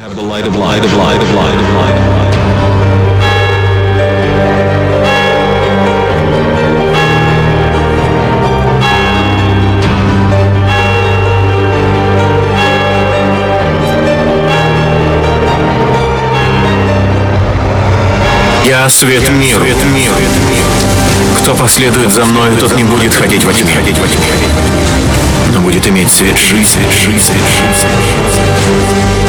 Have the light of light of light of light of light of light. Я свет миру. Кто последует за мной, тот не будет ходить во тьме, но будет иметь свет жизни. жизни. Доброе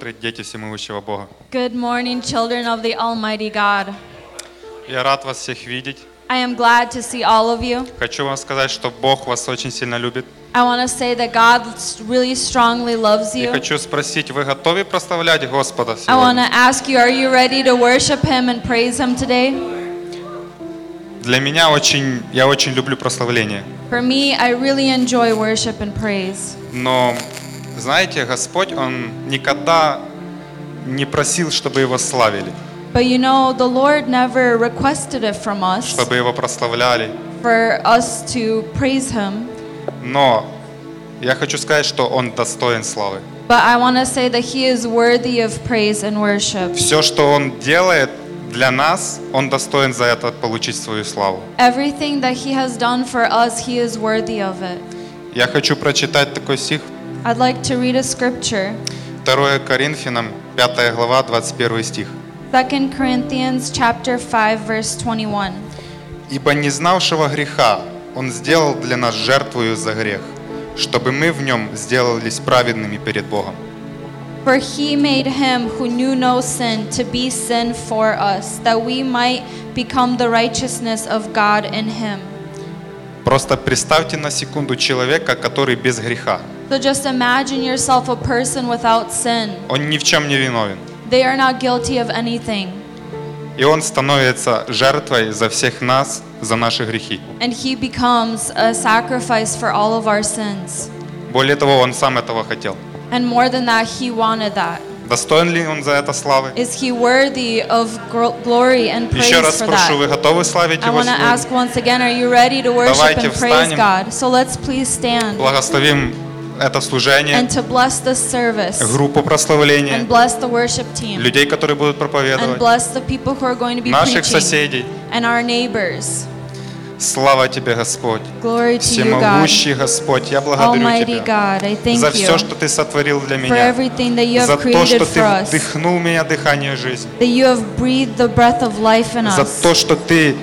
утро, дети всемогущего Бога. Good morning, children of the Almighty God. Я рад вас всех видеть. I am glad to see all of you. Хочу вам сказать, что Бог вас очень сильно любит. I want to say that God really strongly loves И you. хочу спросить, вы готовы прославлять Господа I want сегодня? to ask you, are you ready to worship Him and praise Him today? Для меня очень, я очень люблю прославление. For me, I really enjoy worship and praise. Но, знаете, Господь, Он никогда не просил, чтобы Его славили, But you know, the Lord never requested it from us чтобы Его прославляли. for us to praise Him. Но я хочу сказать, что Он достоин славы. But I want to say that He is worthy of praise and worship. Все, что Он делает для нас, Он достоин за это получить свою славу. Everything that He has done for us, He is worthy of it. Я хочу прочитать такой стих I'd like to read a scripture 2 Коринфянам, 5 глава, 21 стих. 2 Corinthians chapter 5 verse 21. «Ибо не знавшего греха Он сделал для нас жертвую за грех, чтобы мы в нем сделались праведными перед Богом». For he made him who knew no sin to be sin for us, that we might become the righteousness of God in him. Просто представьте на секунду человека, который без греха. So just imagine yourself a person without sin. Он ни в чем не виновен. They are not guilty of anything. И он становится жертвой за всех нас, за наши грехи. And he becomes a sacrifice for all of our sins. Более того, он сам этого хотел. And more than that, he wanted that. Достоин ли он за это славы? Is he worthy of gl- glory and Еще praise раз for спрошу, that? вы готовы славить I Его want to сегодня? ask once again, are you ready to worship Давайте and praise встанем. God? So let's please stand Благословим это служение, and to bless this service группу прославления, and bless the worship team людей, которые будут and проповедовать, bless the people who are going to be наших preaching соседей. and our neighbors. Слава Тебе, Господь! Всемогущий Господь, я благодарю Almighty Тебя God, за все, что Ты сотворил для меня, за то, что Ты вдохнул в меня дыхание жизни, за то, что Ты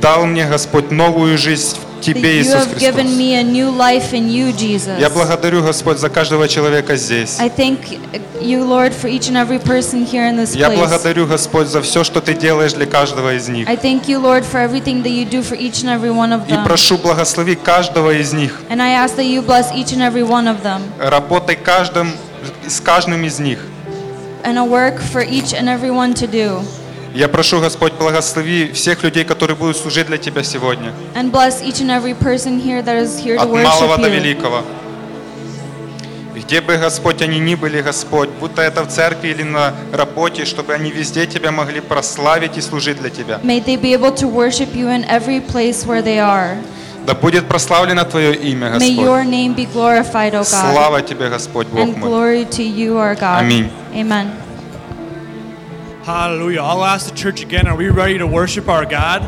дал мне, Господь, новую жизнь в Тебе, you Иисус have given Христос. me a new life in you, Jesus. Я благодарю, Господь, за каждого человека здесь. I thank you, Lord, for each and every person here in this Я place. благодарю, Господь, за все, что Ты делаешь для каждого из них. I thank you, Lord, for everything that you do for each and every one of И them. прошу, благослови каждого из них. And I ask that you bless each and every one of them Работай каждым, с каждым из них. and a work for each and every one to do. Я прошу, Господь, благослови всех людей, которые будут служить для Тебя сегодня. And bless each and every person here that is here to От малого worship до you. великого. Где бы, Господь, они ни были, Господь, будто это в церкви или на работе, чтобы они везде Тебя могли прославить и служить для Тебя. May they be able to worship you in every place where they are. Да будет прославлено Твое имя, May your Господь. name be glorified, O God. Слава Тебе, Господь, Бог And мой. glory to you, our God. Аминь. Amen. Hallelujah. I'll ask the church again, are we ready to worship our God?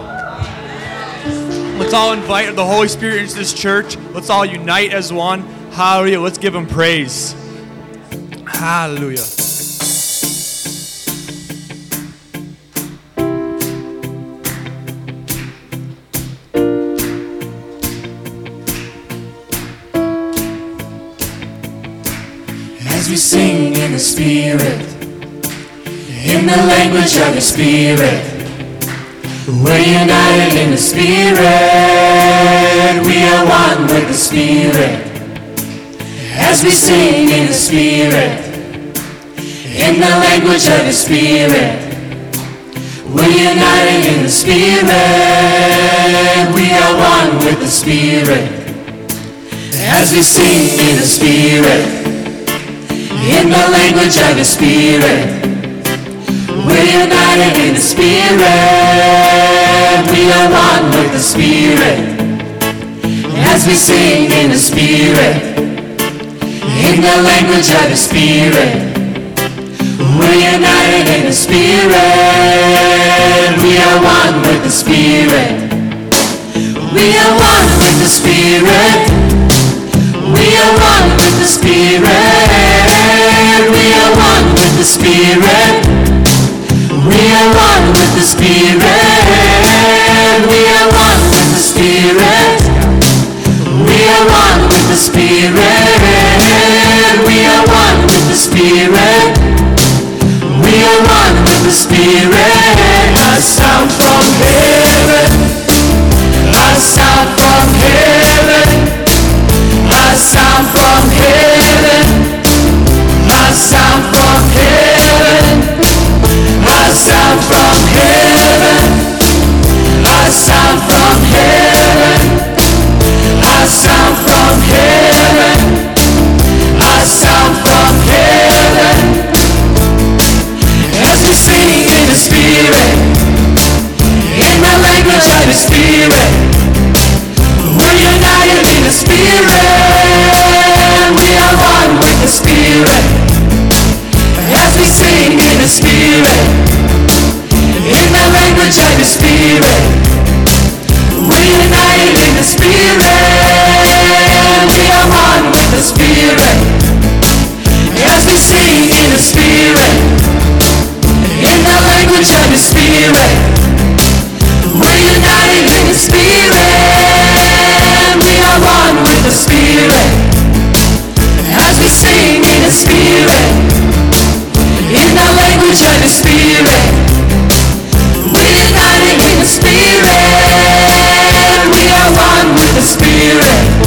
Let's all invite the Holy Spirit into this church. Let's all unite as one. Hallelujah. Let's give him praise. Hallelujah. As we sing in the Spirit, in the language of the Spirit, we're united in the Spirit. We are one with the Spirit. As we sing in the Spirit, in the language of the Spirit, we're united in the Spirit. We are one with the Spirit. As we sing in the Spirit, in the language of the Spirit, we're united in the Spirit. We are one with the Spirit. As we sing in the Spirit, in the language of the Spirit, we're united in the Spirit. We are one with the Spirit. We are one with the Spirit. We are one with the Spirit. We are one with the Spirit. We are one with the Spirit. We are one with the Spirit. We are one with the Spirit. We are one with the Spirit. We are one with the Spirit. A sound from heaven. A sound from heaven. A sound from heaven. A sound the Spirit, we're united in the Spirit. We are one with the Spirit. As we sing in the Spirit, in the language of the Spirit, we're united in the Spirit. We are one with the Spirit. As we sing in the Spirit, in the language of the Spirit, the Spirit. We are one with the Spirit. As we sing in the Spirit, in language the Spirit, we're united in the Spirit. We are one with the Spirit.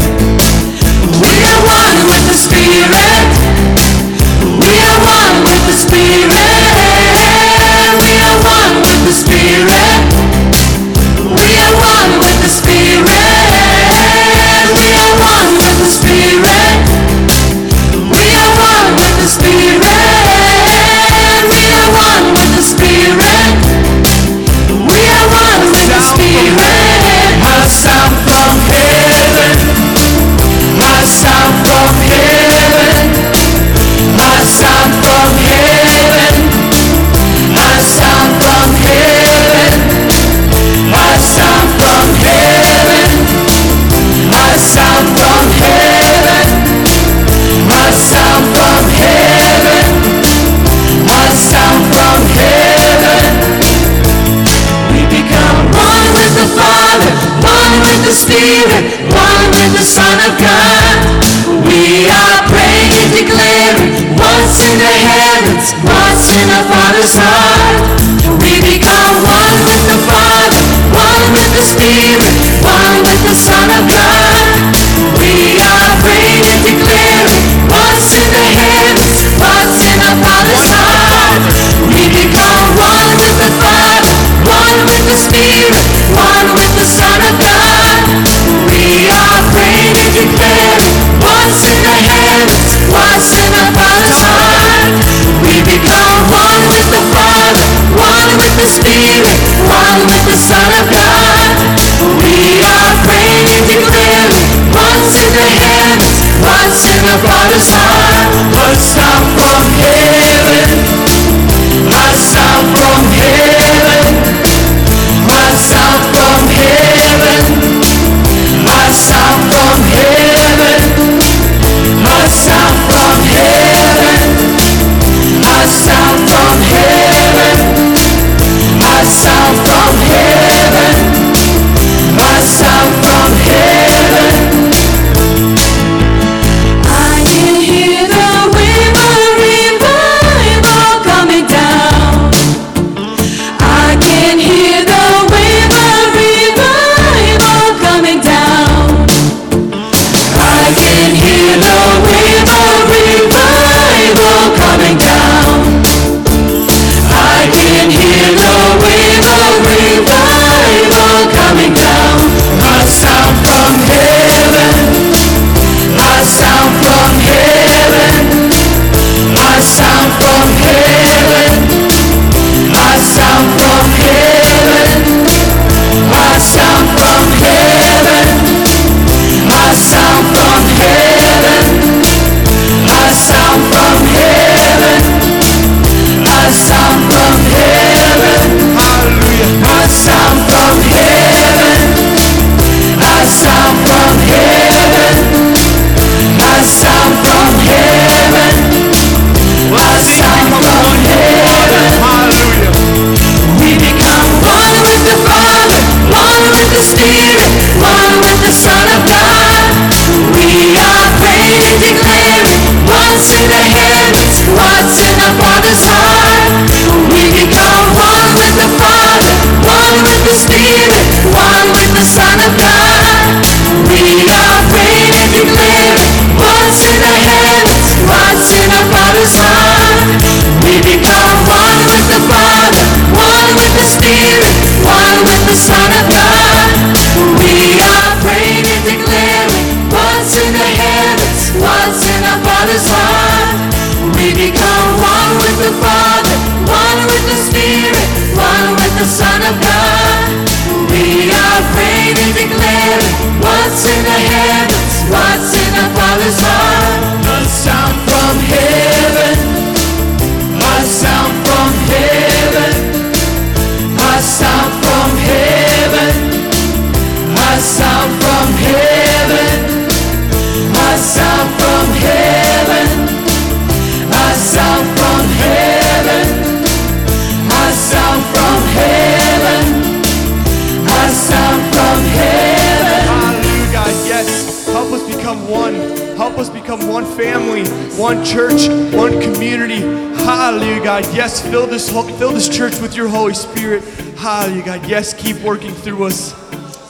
One church, one community. Hallelujah, God. Yes, fill this fill this church with your Holy Spirit. Hallelujah, God. Yes, keep working through us.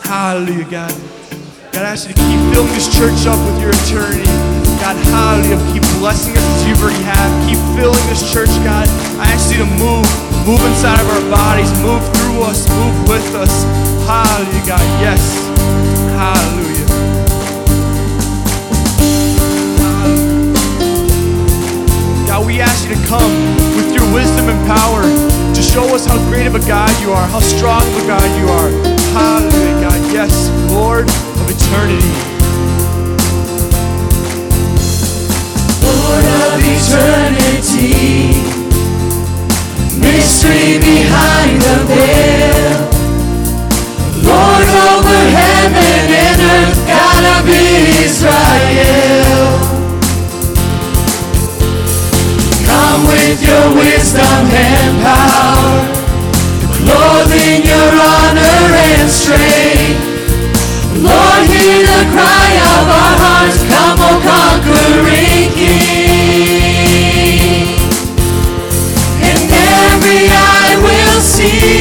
Hallelujah, God. God, I ask you to keep filling this church up with your eternity. God, hallelujah. Keep blessing us as you've already have. Keep filling this church, God. I ask you to move. Move inside of our bodies. Move through us. Move with us. Hallelujah, God. Yes. Hallelujah. God, we ask you to come with your wisdom and power to show us how great of a God you are, how strong of a God you are. Hallelujah, God. Yes, Lord of eternity. Lord of eternity, mystery behind the veil. Lord over heaven and earth, God of Israel. Your wisdom and power, clothing your honor and strength. Lord, hear the cry of our hearts. Come, O conquering King. And every eye will see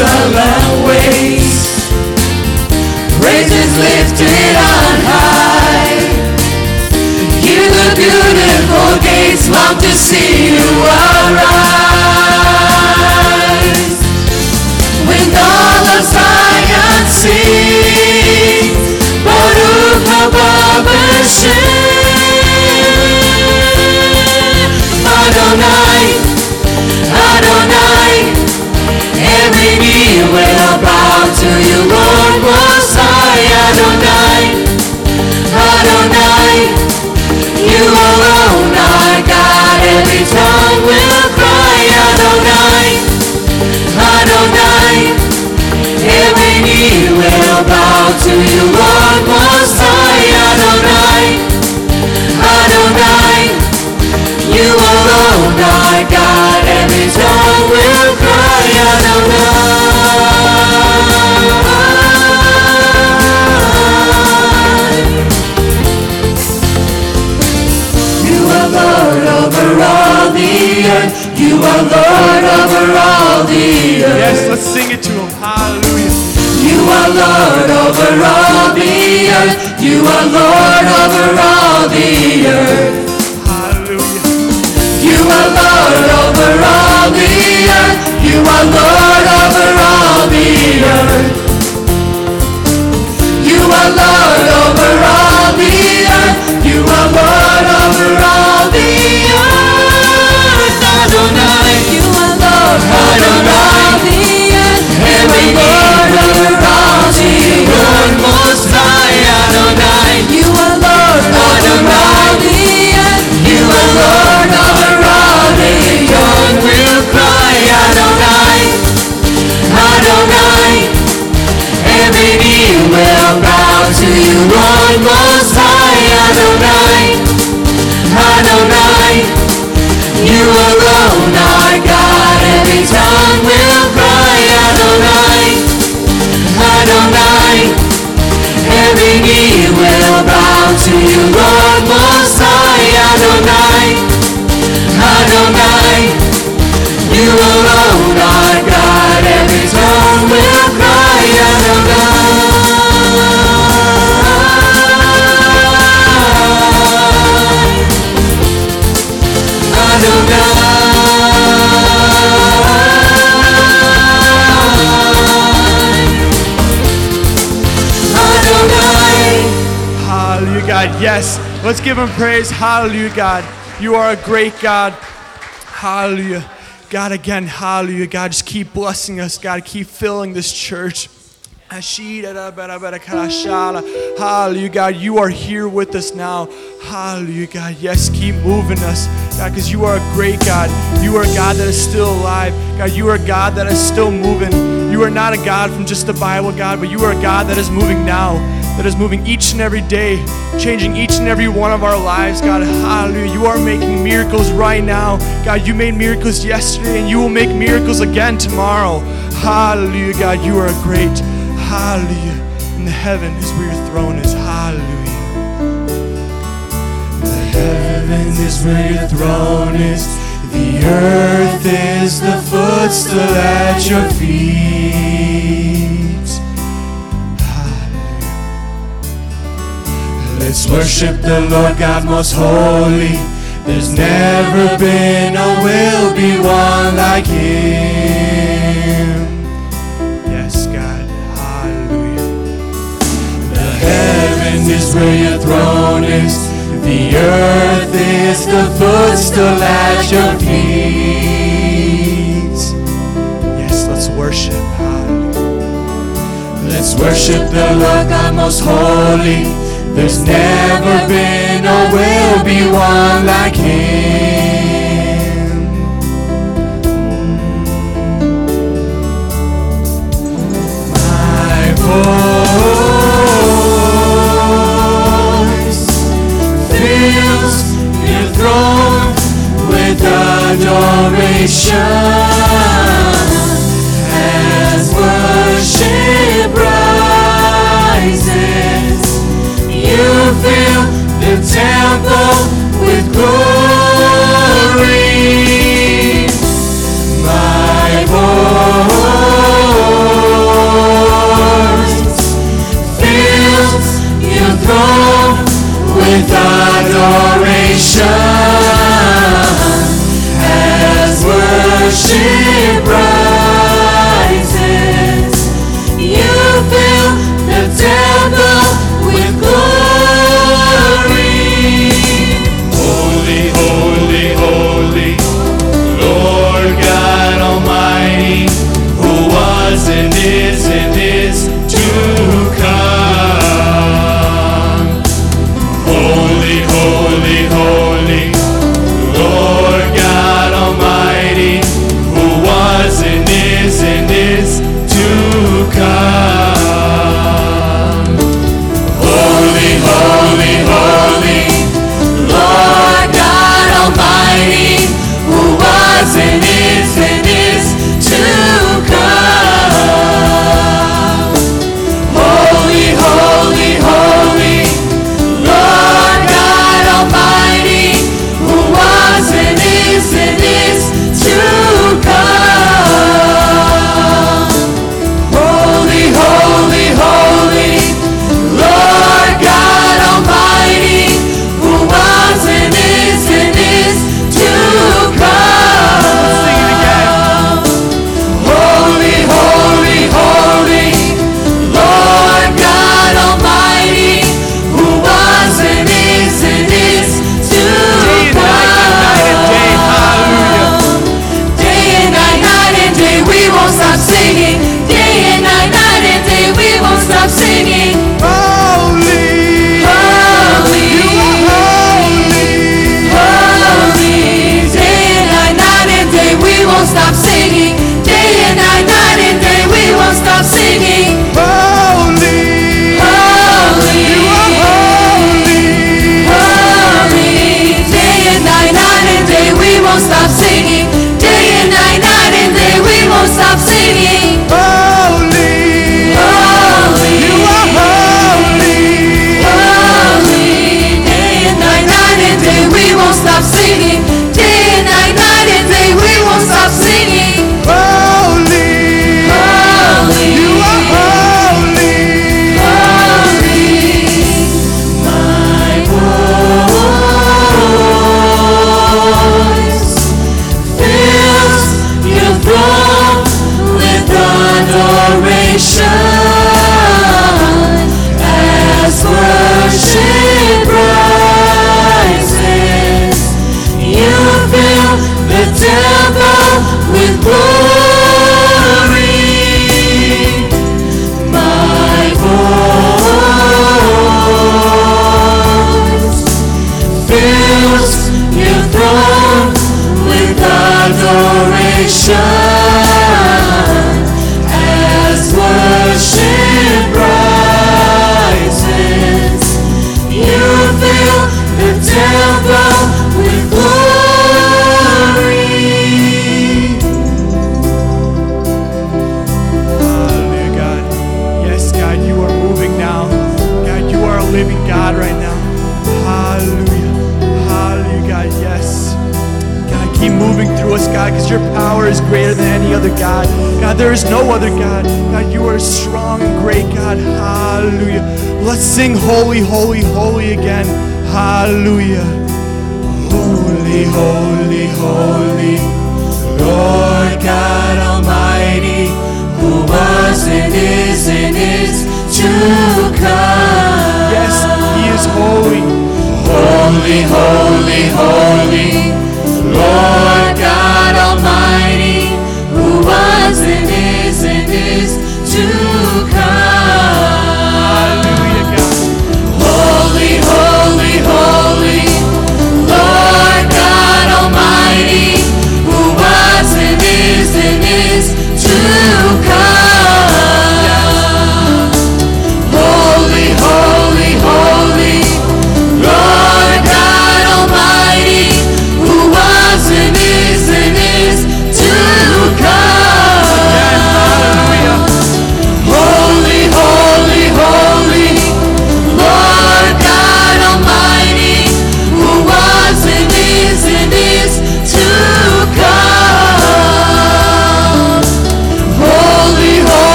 Jerusalem waits, praises lifted on high. Hear the beautiful gates long to see you arise. Will bow to you, Lord Most High, Adonai, Adonai. You alone are God, every tongue will cry, Adonai, Adonai. Every knee will bow to you, Lord Most High, Adonai, Adonai. You alone are God, every tongue will cry, Adonai. You are Lord over all the earth. Yes, let's sing it to him. Hallelujah. You are Lord over all the earth. You are Lord over all the earth. Hallelujah. You are Lord over all the earth. You are Lord over all the earth. You are Lord Yes. Let's give him praise. Hallelujah, God. You are a great God. Hallelujah. God, again, hallelujah. God, just keep blessing us. God, keep filling this church. Hallelujah, God. You are here with us now. Hallelujah, God. Yes, keep moving us, God, because you are a great God. You are a God that is still alive. God, you are a God that is still moving. You are not a God from just the Bible, God, but you are a God that is moving now, that is moving each and every day, changing each and every one of our lives, God. Hallelujah. You are making miracles right now. God, you made miracles yesterday, and you will make miracles again tomorrow. Hallelujah, God. You are great. Hallelujah. In the heaven is where your throne is. Hallelujah. The heaven is where your throne is. The earth is the footstool at your feet. Let's worship the Lord God most holy. There's never been or will be one like him. Yes, God. Hallelujah. The heaven is where your throne is. The earth is the footstool at your feet. Yes, let's worship. Hallelujah. Let's worship the Lord God most holy. There's never been or will be one like him. My voice fills your throne with adoration as worship rises. You fill the temple with glory. My voice fills your throne with adoration as worship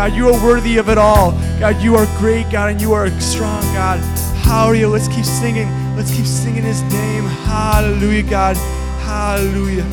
God, you are worthy of it all. God, you are great, God, and you are strong, God. How are you? Let's keep singing. Let's keep singing his name. Hallelujah, God. Hallelujah.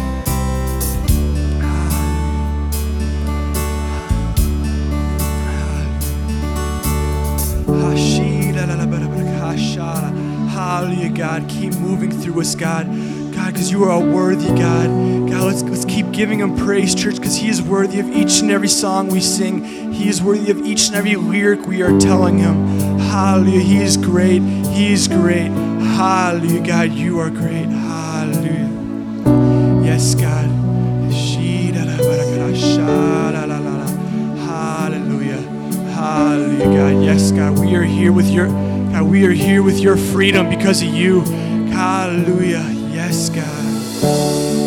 Hallelujah, God. Keep moving through us, God. God, because you are a worthy God. God, let's, let's keep giving him praise, church, because he is worthy of each and every song we sing. He is worthy of each and every lyric we are telling Him. Hallelujah. He is great. He is great. Hallelujah. God, you are great. Hallelujah. Yes, God. Hallelujah. Hallelujah, God. Yes, God. We are here with your God, we are here with your freedom because of you. Hallelujah. Yes, God.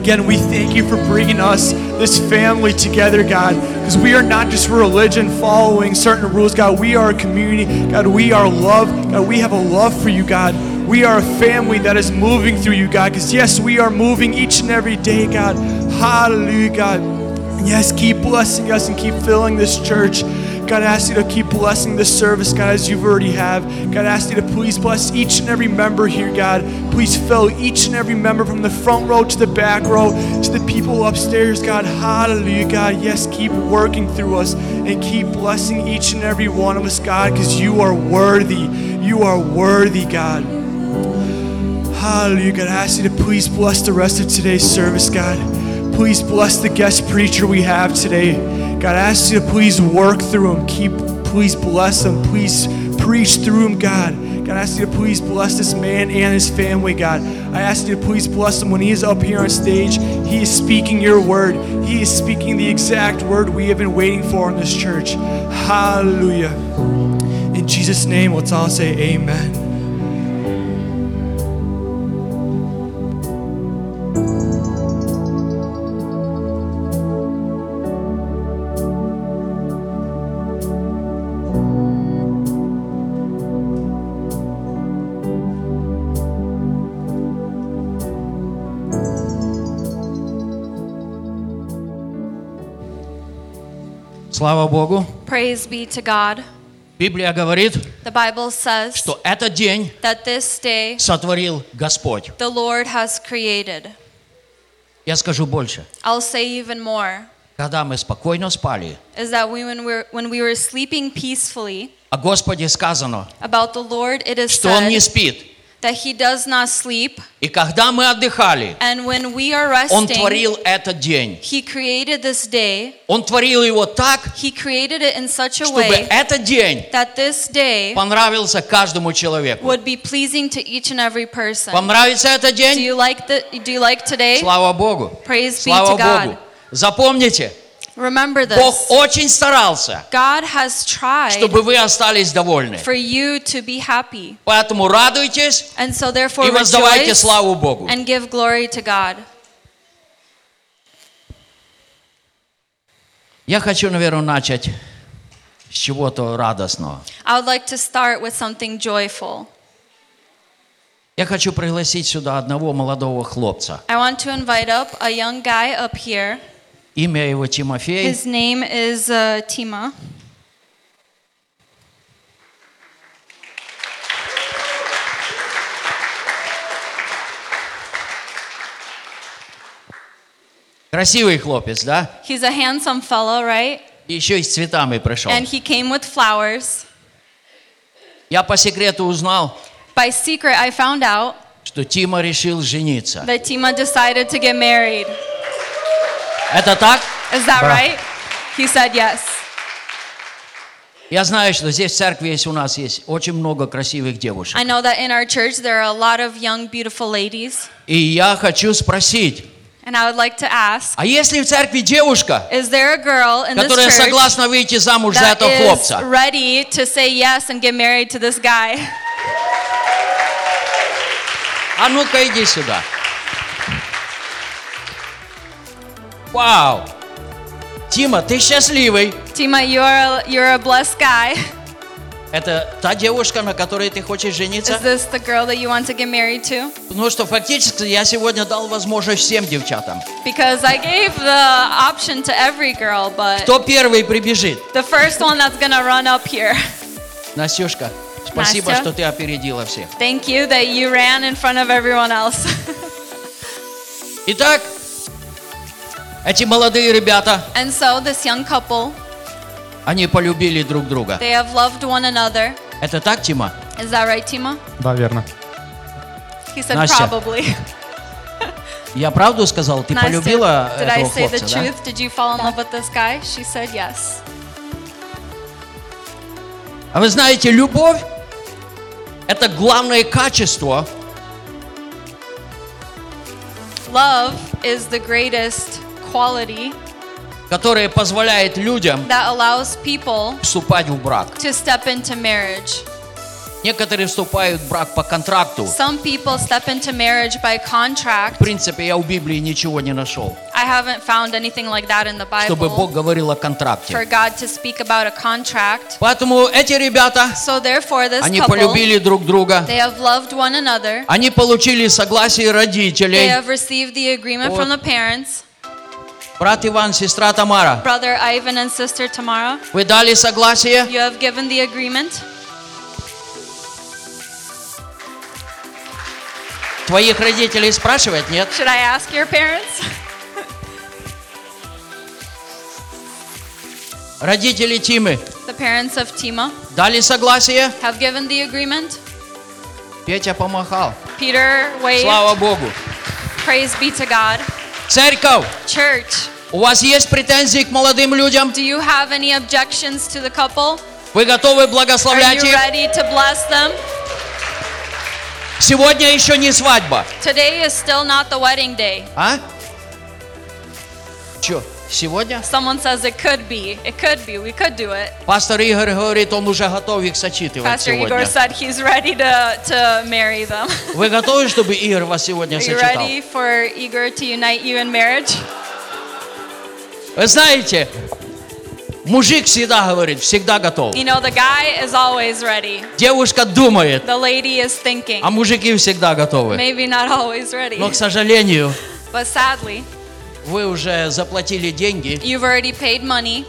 again, we thank you for bringing us, this family, together, God, because we are not just religion following certain rules, God. We are a community, God. We are love, God. We have a love for you, God. We are a family that is moving through you, God, because yes, we are moving each and every day, God. Hallelujah, God. Yes, keep blessing us and keep filling this church. God, I ask you to keep blessing this service, God, as you've already have. God, I ask you to please bless each and every member here, God. Please fill each and every member from the front row to the back row to the people upstairs, God. Hallelujah, God. Yes, keep working through us and keep blessing each and every one of us, God, because you are worthy. You are worthy, God. Hallelujah, God. I ask you to please bless the rest of today's service, God. Please bless the guest preacher we have today. God, I ask you to please work through him. Keep, please bless him. Please preach through him, God. God, I ask you to please bless this man and his family, God. I ask you to please bless him when he is up here on stage. He is speaking your word. He is speaking the exact word we have been waiting for in this church. Hallelujah. In Jesus' name, let's all say amen. Слава Богу. Praise be to God. Библия говорит, The Bible says что этот день that this day сотворил Господь. the Lord has created. Я скажу больше. I'll say even more Когда мы спокойно спали, is that we, when, we're, when we were sleeping peacefully, о Господе сказано, about the Lord it is что Он не said спит. that He does not sleep, И когда мы отдыхали, and when we are Он resting, творил этот день. He created this day. Он творил его так, He created it in such a чтобы way этот день that this day понравился каждому человеку. would be pleasing to each and every person. Вам нравится этот Do день? you like the? Do you like today? Слава Богу. Praise be Слава to God. Богу. Запомните, Remember Бог this. очень старался, God has tried чтобы вы остались довольны. for you to be happy. Поэтому радуйтесь And so therefore и воздавайте rejoice славу Богу. and give glory to God. Я хочу, наверное, начать с чего-то радостного. I would like to start with something joyful. Я хочу пригласить сюда одного молодого хлопца. I want to invite up a young guy up here. Имя его Тимофей. His name is uh, Tima. Красивый хлопец, да? He's a handsome fellow, right? И еще и с цветами пришел. And he came with flowers. Я по секрету узнал, By secret, I found out что Тима решил жениться. that Tima decided to get married. Это так? Is that right? He said yes. Я знаю, что здесь в церкви есть у нас есть очень много красивых девушек. I know that in our church there are a lot of young, beautiful ladies. И я хочу спросить, And I would like to ask а если в церкви девушка, Is there a girl in this которая church согласна выйти замуж за этого хлопца? ready to say yes and get married to this guy? А ну-ка иди сюда. Вау! Тима, ты счастливый. Tima, you are a, you're a blessed guy. Это та девушка, на которой ты хочешь Is жениться? this the girl that you want to get married to? Ну что, фактически я сегодня дал возможность всем девчатам. Because I gave the option to every girl, but Кто первый прибежит? the first one that's gonna run up here. Настюшка, спасибо, Настя. что ты опередила всех. Thank you that you ran in front of everyone else. Итак, эти молодые ребята, and so this young couple, они полюбили друг друга. they have loved one another. Это так, Тима? Is that right, Tima? Да, верно. He said Настя. probably. Я правду сказал? Ты Настя, полюбила did I этого say the хлопца, да? truth? Did you fall in love with this guy? She said yes. А вы знаете, любовь – это главное качество, Love is the greatest quality которое позволяет людям that allows people вступать в брак. to step into marriage. Некоторые вступают в брак по контракту. Some people step into marriage by В contract. принципе, я в Библии ничего не нашел, I haven't found anything like that in the чтобы Bible Бог говорил о for контракте. God to speak about a contract. Поэтому эти ребята, So therefore, this они couple, полюбили друг друга, they have loved one another. они получили согласие They родителей. have received the agreement from the parents. Брат Иван, сестра Тамара, Brother Ivan and sister Tamara, вы дали согласие? you have given the agreement. Твоих родителей спрашивать? Нет? Should I ask your parents? Родители Тимы The parents of Tima дали согласие? have given the agreement. Петя помахал. Peter waved. Слава Богу. Praise be to God. Церковь, Church, у вас есть претензии к молодым людям? do you have any objections to the couple? Вы готовы Are благословлять you их? ready to bless them? Сегодня еще не свадьба. Today is still not the wedding day. А? Че, сегодня? Someone says it could be. It could be. We could do it. Пастор Игорь говорит, он уже готов их сочитывать Pastor Igor сегодня. said he's ready to, to marry them. Вы готовы, чтобы Игорь вас сегодня Are you сочетал? ready for Igor to unite you in marriage? Вы знаете, мужик всегда говорит, всегда готов. You know, the guy is always ready. Девушка думает, The lady is thinking. а мужики всегда готовы. Maybe not always ready. Но, к сожалению, But sadly, вы уже заплатили деньги, you've already paid money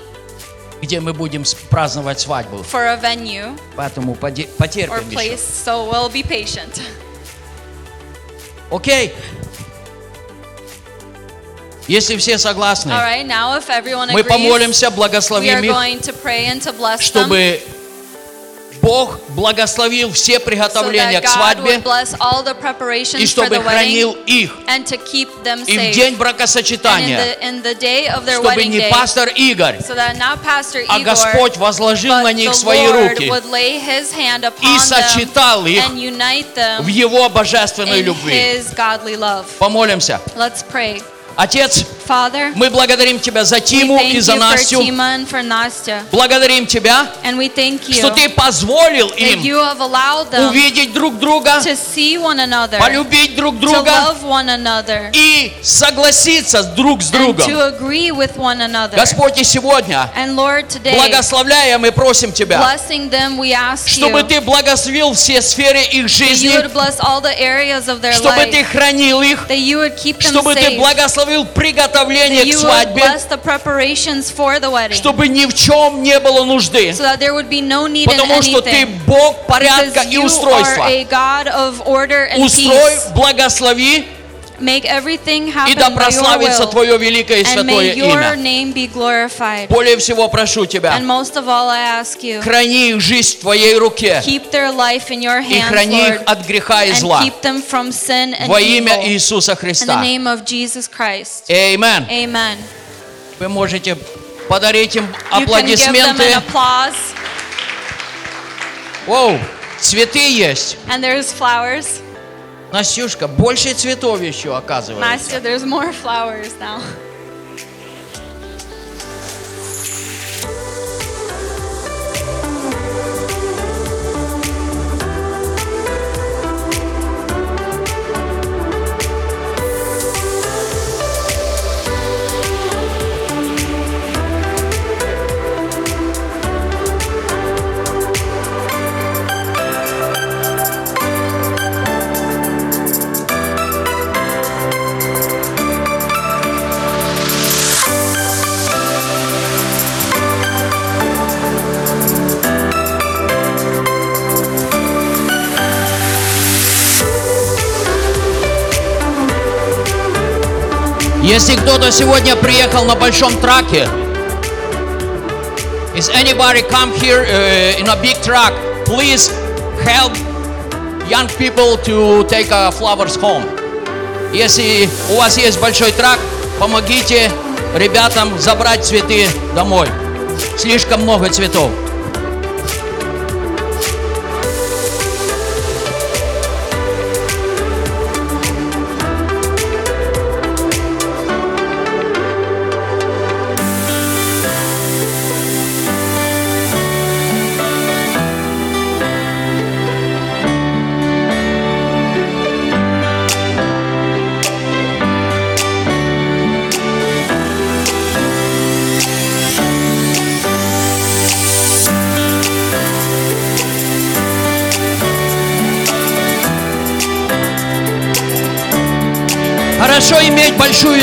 где мы будем праздновать свадьбу. for a venue Поэтому поде- or потерпим еще. place, so we'll be patient. Окей? Если все согласны, All right, now if everyone мы agrees, помолимся, we are благословим их, going to pray and to bless them чтобы Бог благословил все so приготовления that к свадьбе и чтобы хранил их и в день And in бракосочетания, the, in the чтобы не пастор Игорь, so Pastor а Igor, Господь возложил на них свои руки и сочетал их в Его божественной любви. Помолимся. Отец, Father, мы благодарим Тебя за Тиму и за Настю. Благодарим Тебя, что Ты позволил им увидеть друг друга, полюбить друг друга и согласиться друг с другом. Господь, и сегодня, благословляя, мы просим Тебя, чтобы Ты благословил все сферы их жизни, чтобы Ты хранил их, чтобы Ты благословил приготовление that к свадьбе, чтобы ни в чем не было нужды, потому что Ты. Бог порядка и устройства. Устрой, благослови, Make everything и happen да by your прославится. Твое великое и And святое may your имя. name be glorified. Более всего прошу Тебя, And most of all, I ask you, храни их жизнь в Твоей руке keep their life in your и hands, храни их от греха и and зла. keep them from sin and Во имя. Иисуса Христа. Amen. Amen. Вы можете подарить им аплодисменты. an applause. Оу, цветы есть. And there's flowers. Настюшка, больше цветов еще оказывается. Nastya, there's more flowers now. Если кто-то сегодня приехал на большом траке, is anybody come here uh, in a big truck, please help young people to take uh, flowers home. Если у вас есть большой трак, помогите ребятам забрать цветы домой. Слишком много цветов.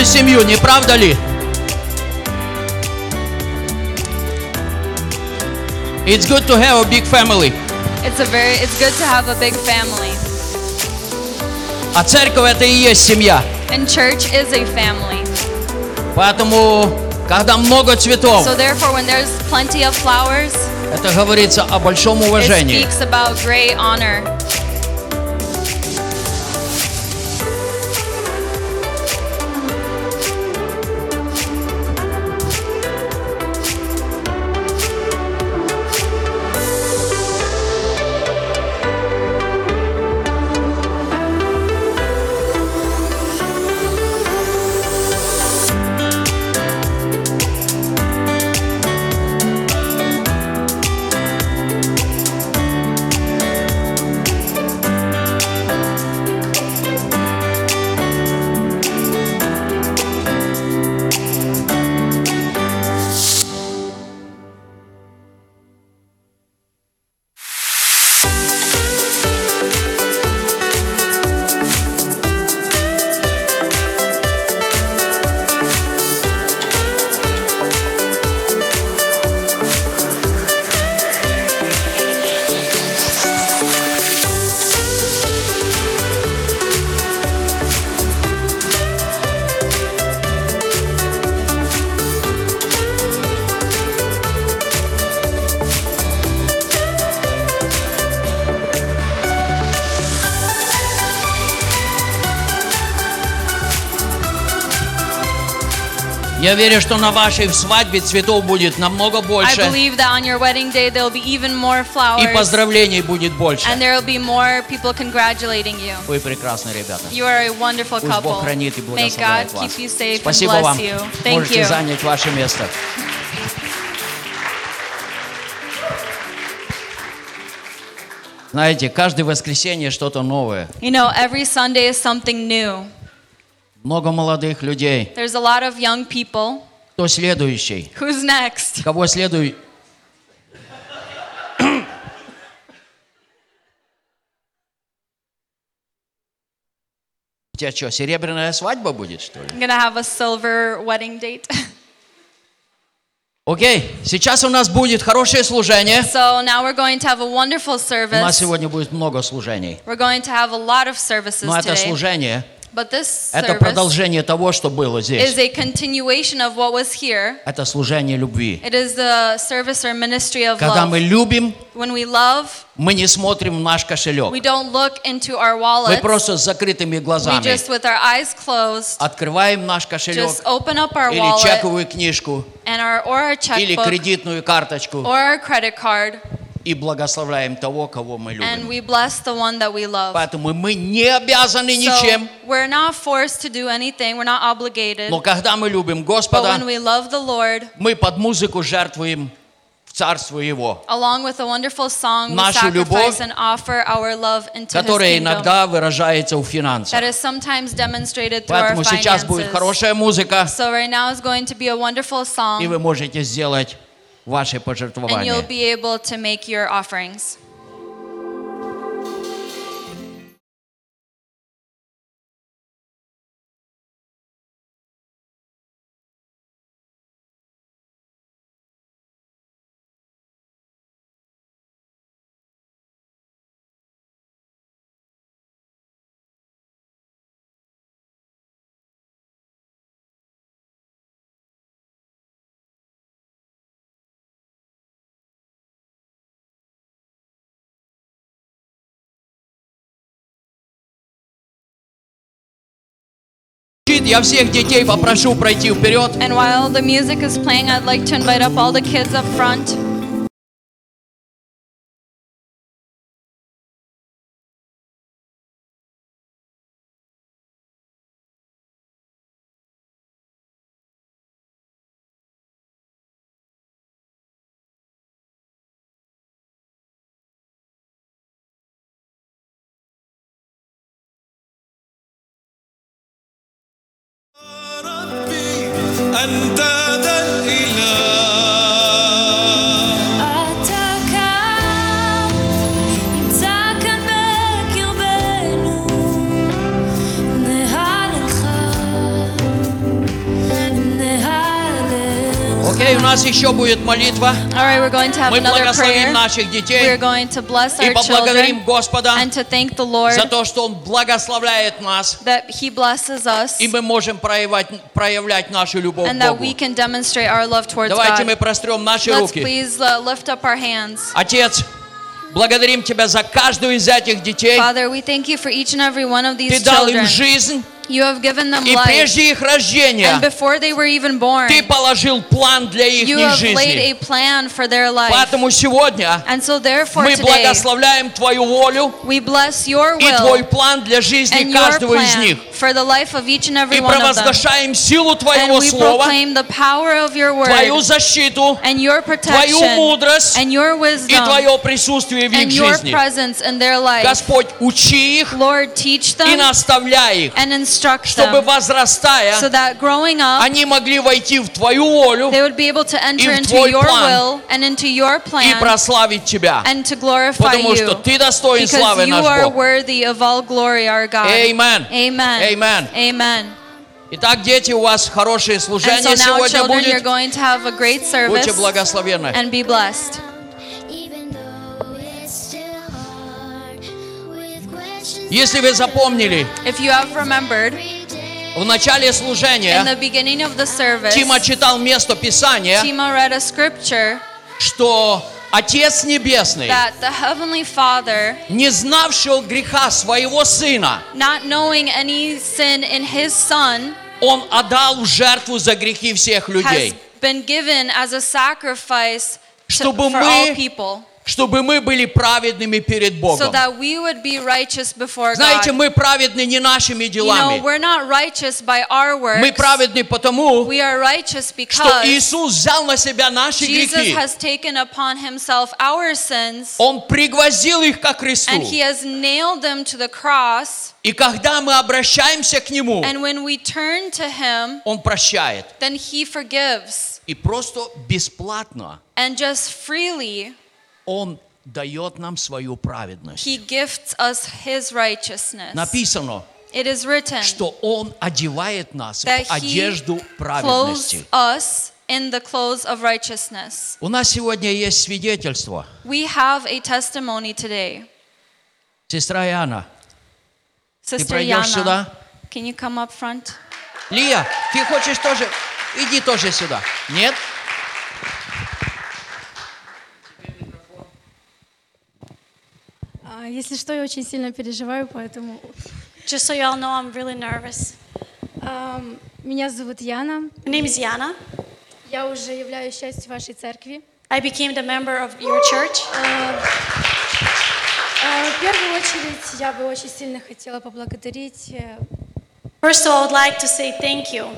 семью, не правда ли? It's good to have a big family. It's a very it's good to have a big family. А церковь это и есть семья. And church is a family. Поэтому, когда много цветов, So therefore when there's plenty of flowers, это говорится о большом it уважении. speaks about great honor. Я верю, что на вашей свадьбе цветов будет намного I больше. believe that on your wedding day there'll be even more И flowers поздравлений будет больше. and there'll be more people congratulating you. Вы прекрасные ребята. You are a wonderful Пусть Бог couple. хранит и благословляет вас. keep you safe and bless вам. you. Thank Можете you. занять ваше место. Знаете, каждое воскресенье что-то новое. You know, every Sunday is something new. Много молодых людей. There's a lot of young people. Кто следующий? Who's next? Кого следует? У тебя что, серебряная свадьба будет, что ли? I'm gonna have a silver wedding date. Окей, сейчас у нас будет хорошее служение. so now we're going to have a wonderful У нас service. сегодня будет много служений. We're going to have a lot of services Но это today. служение, это продолжение того, что было is здесь. a continuation of what was here. Это служение любви. It is the service or ministry of Когда мы любим, мы не смотрим в наш кошелек. don't look into our Мы просто с закрытыми We глазами just, with our eyes closed, открываем наш кошелек или чековую книжку, или кредитную карточку и благословляем того, кого мы and любим. we bless the one that we love. Поэтому мы не обязаны So ничем, we're not forced to do anything. We're not obligated. но когда мы любим But Господа, when we love the Lord, мы под музыку жертвуем в Царство Его, along with a wonderful song, Нашу любовь, and offer our love into которая иногда выражается в финансах. That is sometimes demonstrated through our Поэтому сейчас будет finances. хорошая музыка, So right now is going to be a wonderful и вы song, можете сделать ваши and you'll пожертвования. be able to make your offerings. Я всех детей попрошу пройти вперед. And while the music is playing, I'd like to invite up all the kids up front. Нас еще будет молитва. Right, we're going to have Мы благословим prayer. наших We're детей going to bless и our поблагодарим children Господа and to thank the Lord за то, что Он благословляет нас, that He blesses us и мы можем проявлять, проявлять нашу любовь and к that Богу. we can demonstrate our love towards Давайте мы God. прострем наши Let's руки. please uh, lift up our hands. Отец, благодарим Тебя за каждую из этих детей. Father, we thank you for each and every one of Ты these дал им жизнь, You have given them и life. прежде их рождения And before they were even born, Ты положил план для их you have laid жизни. a plan for their life. Поэтому сегодня And so therefore мы today, благословляем Твою волю we bless your и Твой will план для жизни and your каждого из plan них. for the life of each and every И one of them. провозглашаем силу And Твоего we Слова, proclaim the power of your Твою word защиту, and your Твою protection мудрость and your и wisdom Твое присутствие в их and your жизни. presence in their life. Господь, учи их Lord, teach и them наставляй их, and instruct чтобы them возрастая, so that growing up, они могли войти в Твою волю they would be able to enter в into Твой your план will and into your и plan прославить Тебя. and to glorify Потому что you. Ты достоин Because славы you наш are Бог. worthy of all glory, our God. Amen. Amen. Amen. Amen. Итак, дети, у вас хорошее And so служение now, сегодня children, you're будет. going to have a great service Будьте благословенны. and be blessed. Если вы запомнили, If you have remembered, в начале In служения the beginning of the service, Тима читал место Писания, Tima read a scripture что Отец Небесный, that the Heavenly Father, не знавший греха своего Сына, not knowing any sin in His Son, Он отдал в жертву за грехи всех has людей, been given as a sacrifice to, Чтобы for мы all people, чтобы мы были праведными перед so Богом. that we would be righteous before Знаете, God. мы праведны не нашими You know, делами. we're not righteous by our Мы works. праведны потому, We are righteous что because Иисус взял на себя наши Jesus грехи. has taken upon Himself our sins Он пригвоздил их ко кресту. and He has nailed them to the cross. И когда мы обращаемся к Нему, And when we turn to Him, Он прощает. then He forgives. И просто бесплатно And just freely, Он дает нам свою праведность. He gifts us His righteousness. Написано, It is written что Он одевает нас в одежду праведности. us in the clothes of righteousness. У нас сегодня есть свидетельство. We have a testimony today. Сестра Иоанна, ты Sister пройдешь Yana, сюда? can you come up front? Лия, ты хочешь тоже? Иди тоже сюда. Нет? А, Если что, я очень сильно переживаю, поэтому... Just so y'all know, I'm really nervous. Ам, Меня зовут Яна. My name is Yana. Я уже являюсь частью вашей церкви. I became the member of your church. Э, В первую очередь я бы очень сильно хотела поблагодарить э, First of all, I would like to say thank you.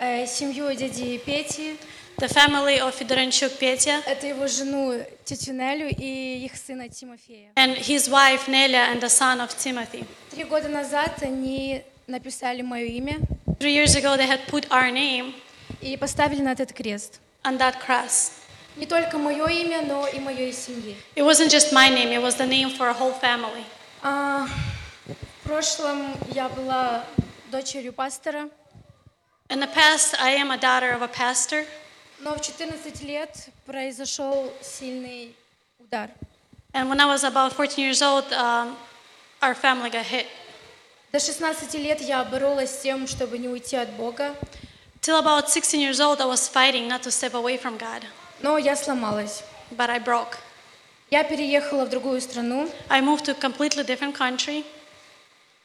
э, семью дяди Пети, The family of Fedorenchuk Petya это его жену тетю Нелю и их сына Тимофея. and his wife Nelia and the son of Timothy. Три года назад они написали мое имя Three years ago, they had put our name и поставили на этот крест. on that cross. Не только мое имя, но и моей семьи. It wasn't just my name, it was the name for a whole family. А, в прошлом я была дочерью пастора, In the past, I am a daughter of a pastor, Но в 14 лет произошел сильный удар. and when I was about 14 years old, um, our family got hit. До 16 лет я боролась с тем, чтобы не уйти от Бога, Till about 16 years old, I was fighting not to step away from God, но я сломалась. but I broke. Я переехала в другую страну, I moved to a completely different country,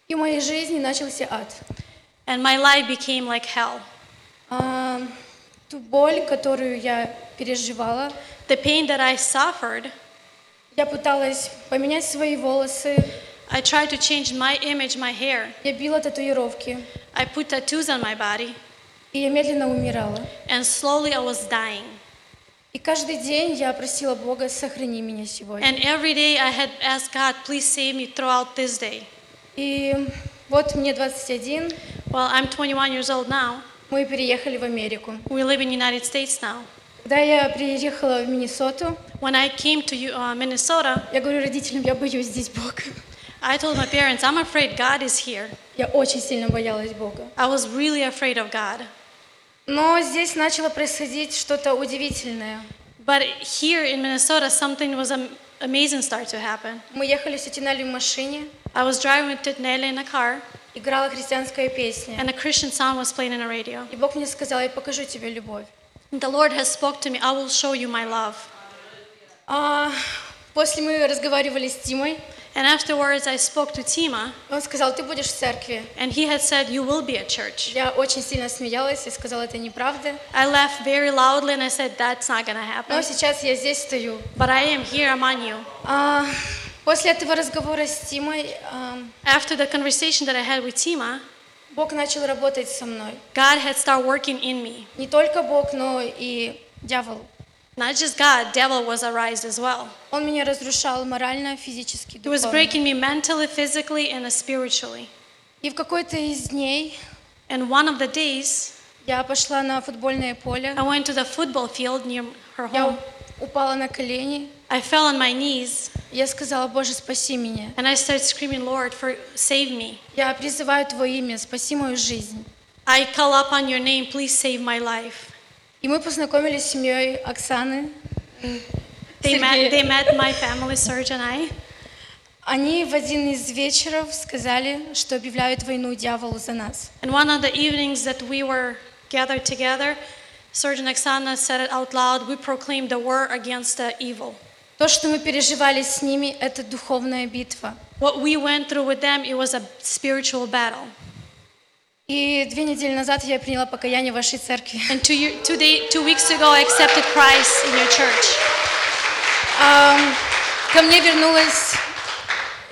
и в моей жизни начался ад. and my life became like hell. А, ту боль, которую я переживала, The pain that I suffered, я пыталась поменять свои волосы, I tried to change my image, my hair. я била татуировки, I put tattoos on my body, и я медленно умирала. and slowly I was dying. И каждый день я просила Бога, сохрани меня сегодня. And every day I had asked God, please save me throughout this day. И вот мне 21, Well, I'm 21 years old now. Мы переехали в Америку. We live in United States now. Когда я приехала в Миннесоту, When I came to uh, Minnesota, я говорю родителям, я боюсь здесь Бога. I told my parents, I'm afraid God is here. Я очень сильно боялась Бога. I was really afraid of God. Но здесь начало происходить что-то удивительное. But here in Minnesota, something was am- amazing started to happen. Мы ехали с Тинали в машине, I was driving with Titnele in a car, играла христианская песня. and a Christian song was playing on the radio. И Бог мне сказал, я покажу тебе любовь. And the Lord has spoke to me, I will show you my love. А, после мы разговаривали с Тимой, And afterwards, I spoke to Tima, он сказал, ты будешь в церкви. and he had said, You will be at church. Я очень сильно смеялась и сказала, это неправда. I laughed very loudly and I said, That's not gonna Но happen. сейчас я здесь стою. But I am here among you. А, После этого разговора с Тимой а, After the conversation that I had with Tima, Бог начал работать со мной. God had started working in me. Не только Бог, но и дьявол. Not just God, devil was arised as well. Он меня разрушал морально, физически, He was духовно. breaking me mentally, physically, and spiritually. И в какой-то из дней And one of the days, я пошла на футбольное поле. I went to the football field near her Я home. упала на колени. I fell on my knees Я сказала, Боже, спаси меня. and I started screaming, Lord, for save me. Я призываю Твое имя, спаси мою жизнь. I call upon your name, please save my life. И мы познакомились с семьей Оксаны. They Сергей. met, they met my family, Serge and I. Они в один из вечеров сказали, что объявляют войну дьяволу за нас. And one of the evenings that we were gathered together, Serge and Oksana said it out loud, we proclaimed the war against the evil. То, что мы переживали с ними, это духовная битва. What we went through with them, it was a spiritual battle. И две недели назад я приняла покаяние в вашей церкви. And two, year, two, day, two weeks ago, I accepted Christ in your church. Ам, ко мне вернулась,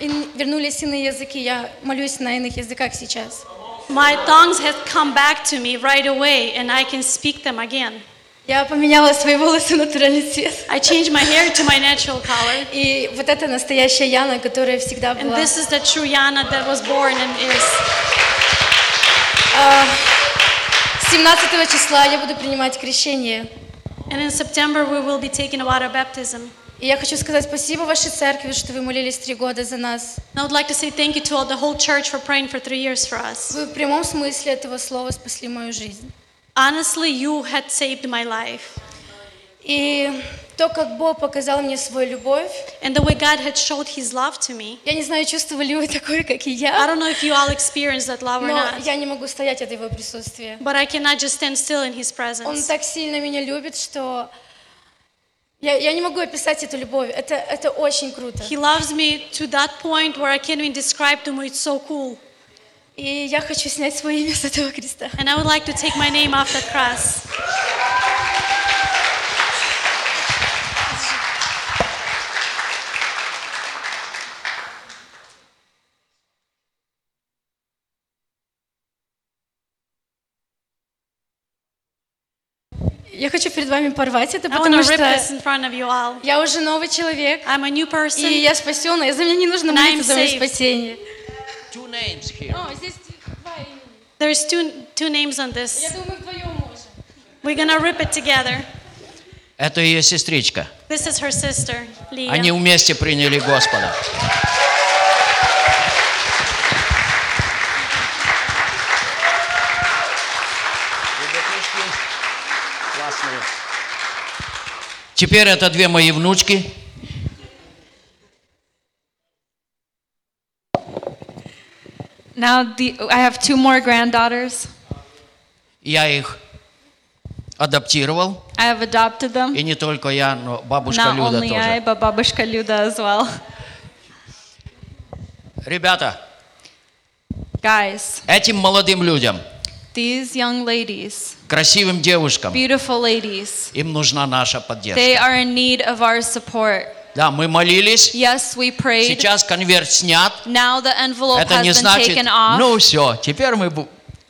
ин- вернулись иные языки. Я молюсь на иных языках сейчас. My tongues have come back to me right away, and I can speak them again. Я поменяла свои волосы на натуральный цвет. I changed my hair to my natural color. И вот это настоящая Яна, которая всегда And была. this is the true Yana that was born and is. А, 17 числа я буду принимать крещение. And in September, we will be taking a water baptism. И я хочу сказать спасибо вашей церкви, что вы молились три года за нас. And I would like to say thank you to all the whole church for praying for three years for us. Вы в прямом смысле этого слова спасли мою жизнь. Honestly, you had saved my life. И то, как Бог показал мне свою любовь, And the way God had showed His love to me. я не знаю, чувствовали ли вы такое, как и I я, don't know if you all experienced that love or но not, я не могу стоять от Его присутствия. but I cannot just stand still in His Он presence. так сильно меня любит, что я, я не могу описать эту любовь. Это, это очень круто. He loves me to that point where I can't even describe to him. It's so cool. И я хочу снять свое имя с этого креста. And I would like to take my name off that cross. Я хочу перед вами порвать это, потому что я уже новый человек. I'm a new person. И я спасенная. и за меня не нужно молиться за мое спасение. Two names here. О, здесь два имени. There's two, two names on Я this. думаю, вдвоем можем. We're going to rip it together. Это ее сестричка. This is her sister, Leah. Они вместе приняли Господа. Теперь это две мои внучки. Now the, I have two more granddaughters. Я их адаптировал. I have adopted them. И не только я, но бабушка Not Люда only I, тоже. but Babushka Luda as well. Ребята, Guys, этим молодым людям, these young ladies, красивым девушкам, beautiful ladies, им нужна наша they поддержка. are in need of our support. Да, мы молились. Yes, we prayed. Сейчас конверт снят. Now the envelope Это has не been значит, taken off. ну все, теперь мы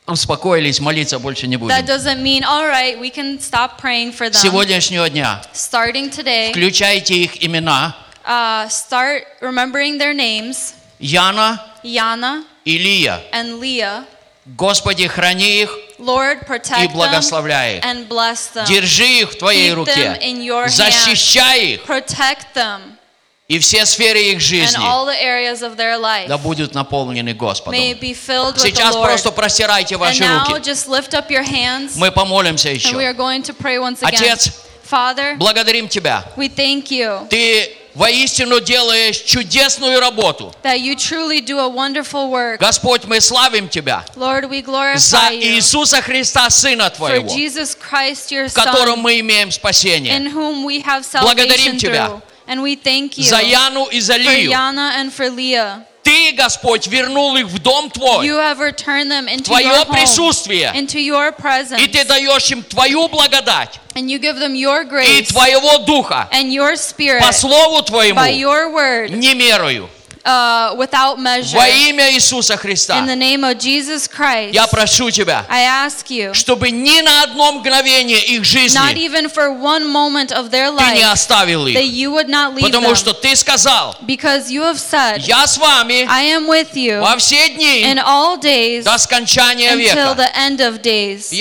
успокоились, молиться больше не That будем. doesn't mean, all right, we can stop praying for С them. сегодняшнего дня Starting today, включайте их имена. uh, start remembering their names Яна, Yana Илия. and Leah. Господи, храни их Lord, и protect благословляй их. and bless them. Держи их в Твоей Keep руке. them in your Защищай их. Protect them И все сферы их and жизни all the areas of their life да будут наполнены Господом. may be filled with the Сейчас Lord. просто простирайте And ваши now руки. just lift up your hands Мы помолимся and we еще. are going to pray once again. Отец, Father, благодарим Тебя. we thank you Ты воистину делаешь чудесную работу. that you truly do a wonderful work. Господь, мы славим Тебя Lord, we за glorify you Иисуса Христа, Сына for Твоего, Jesus Christ, your в котором мы имеем спасение. in whom we have Благодарим salvation Тебя through. And we thank you За Яну и за for Лию. Yana and for Leah. Ты, Господь, вернул их в дом Твой, You have returned them into Твое your home, присутствие. into your presence, и Ты даешь им Твою благодать. And you give them your и grace Твоего Духа. and your spirit по Слову Твоему by your word. не мерою. uh, without measure. Во имя Иисуса Христа In the name of Jesus Christ, я прошу Тебя, I ask you, чтобы ни на одно мгновение их not жизни even for one moment of their Ты не life, оставил that их. you would not leave Потому them. что Ты сказал, Because you have said, я с вами I am with you во все дни in all days до скончания until века. the end of days.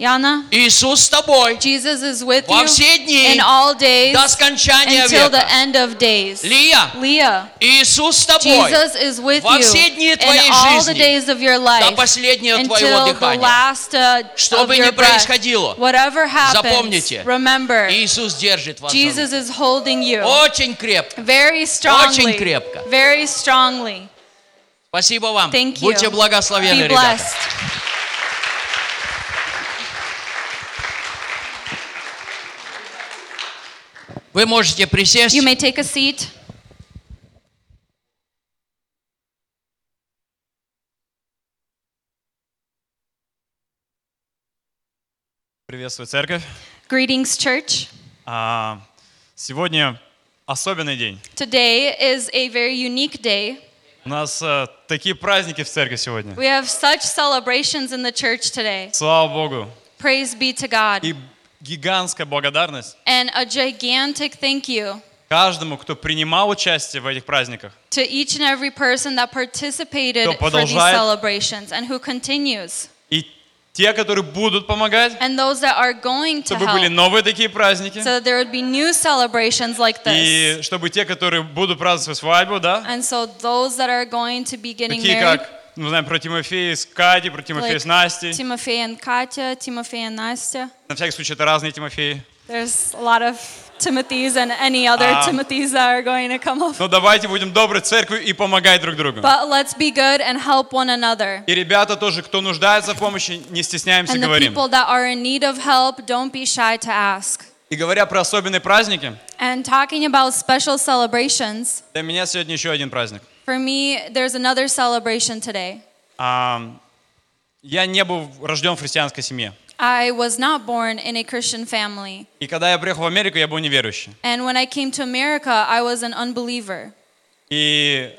Яна, Иисус с тобой Jesus is with во you все дни in all days до скончания until the века. end of days. Лия, Leah, Иисус с тобой Jesus is with во you все дни in твоей all the жизни days of your до life последнего твоего until the дыхания. last uh, Что бы ни происходило, Whatever happens, запомните, remember, Иисус держит вас Jesus is holding you Очень крепко. very strongly. Очень крепко. Very strongly. Спасибо вам. Thank you. Будьте благословены, Be ребята. blessed. Вы можете присесть. You may take a seat. Приветствую, церковь. Greetings, church. А, Сегодня особенный день. Today is a very unique day. У нас э, такие праздники в церкви сегодня. We have such celebrations in the church today. Слава Богу. Praise be to God. И гигантская благодарность And a gigantic thank you каждому, кто принимал участие в этих праздниках. to each and every person that participated Кто for these celebrations and who continues. И те, которые будут помогать, And those that are going to чтобы были help. новые такие праздники. So that there would be new celebrations like this. И чтобы те, которые будут праздновать свою свадьбу, да, And so those that are going to be getting такие married, как, мы знаем про Тимофея с Катей, про Тимофея like с Настей. Timofey and Katya, Timofey and Nastya. На всякий случай это разные Тимофеи. There's a lot of Timothys and any other А. Timothys that are going to come up. Но давайте будем доброй церковью и помогать друг другу. But let's be good and help one another. И ребята тоже, кто нуждается в помощи, не стесняемся, And the говорим. people that are in need of help, don't be shy to ask. И говоря про особенные праздники, And talking about special celebrations, для меня сегодня еще один праздник. for me, there's another celebration today. А, Я не был рожден в христианской семье. I was not born in a Christian family. И когда я приехал в Америку, я был неверующий. And when I came to America, I was an unbeliever. И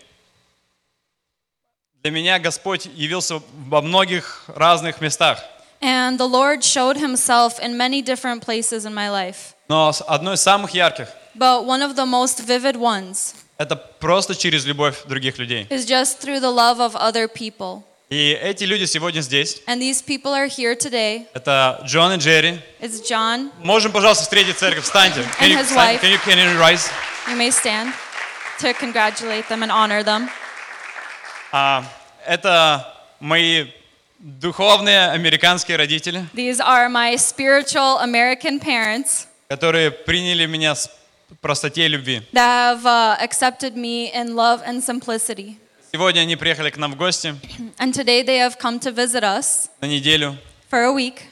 для меня Господь явился во многих разных местах. And the Lord showed himself in many different places in my life. Но с- одно из самых ярких But one of the most vivid ones – это просто через любовь других людей. is just through the love of other people. И эти люди сегодня здесь. And these people are here today. Это Джон и Джерри. It's John. Можем, пожалуйста, встретить церковь. Встаньте. Can And you, his stand- wife. can you, can you rise? You may stand to congratulate them and honor them. А, это мои духовные американские родители, These are my spiritual American parents которые приняли меня с простоте и любви. that have uh, accepted me in love and simplicity. Сегодня они приехали к нам в гости And today they have come to visit us на неделю, for a week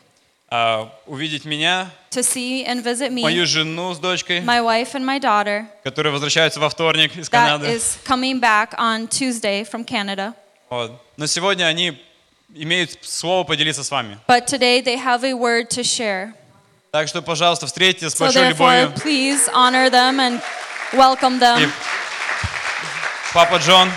а, увидеть меня, to see and visit мою me, жену с дочкой, my wife and my daughter которые возвращаются во вторник из that Канады. is coming back on Tuesday from Canada. Вот. Но сегодня они имеют слово поделиться с вами. But today they have a word to share. Так что, пожалуйста, встретьте с So большой therefore, любовью. please honor them and welcome И them. папа Джон.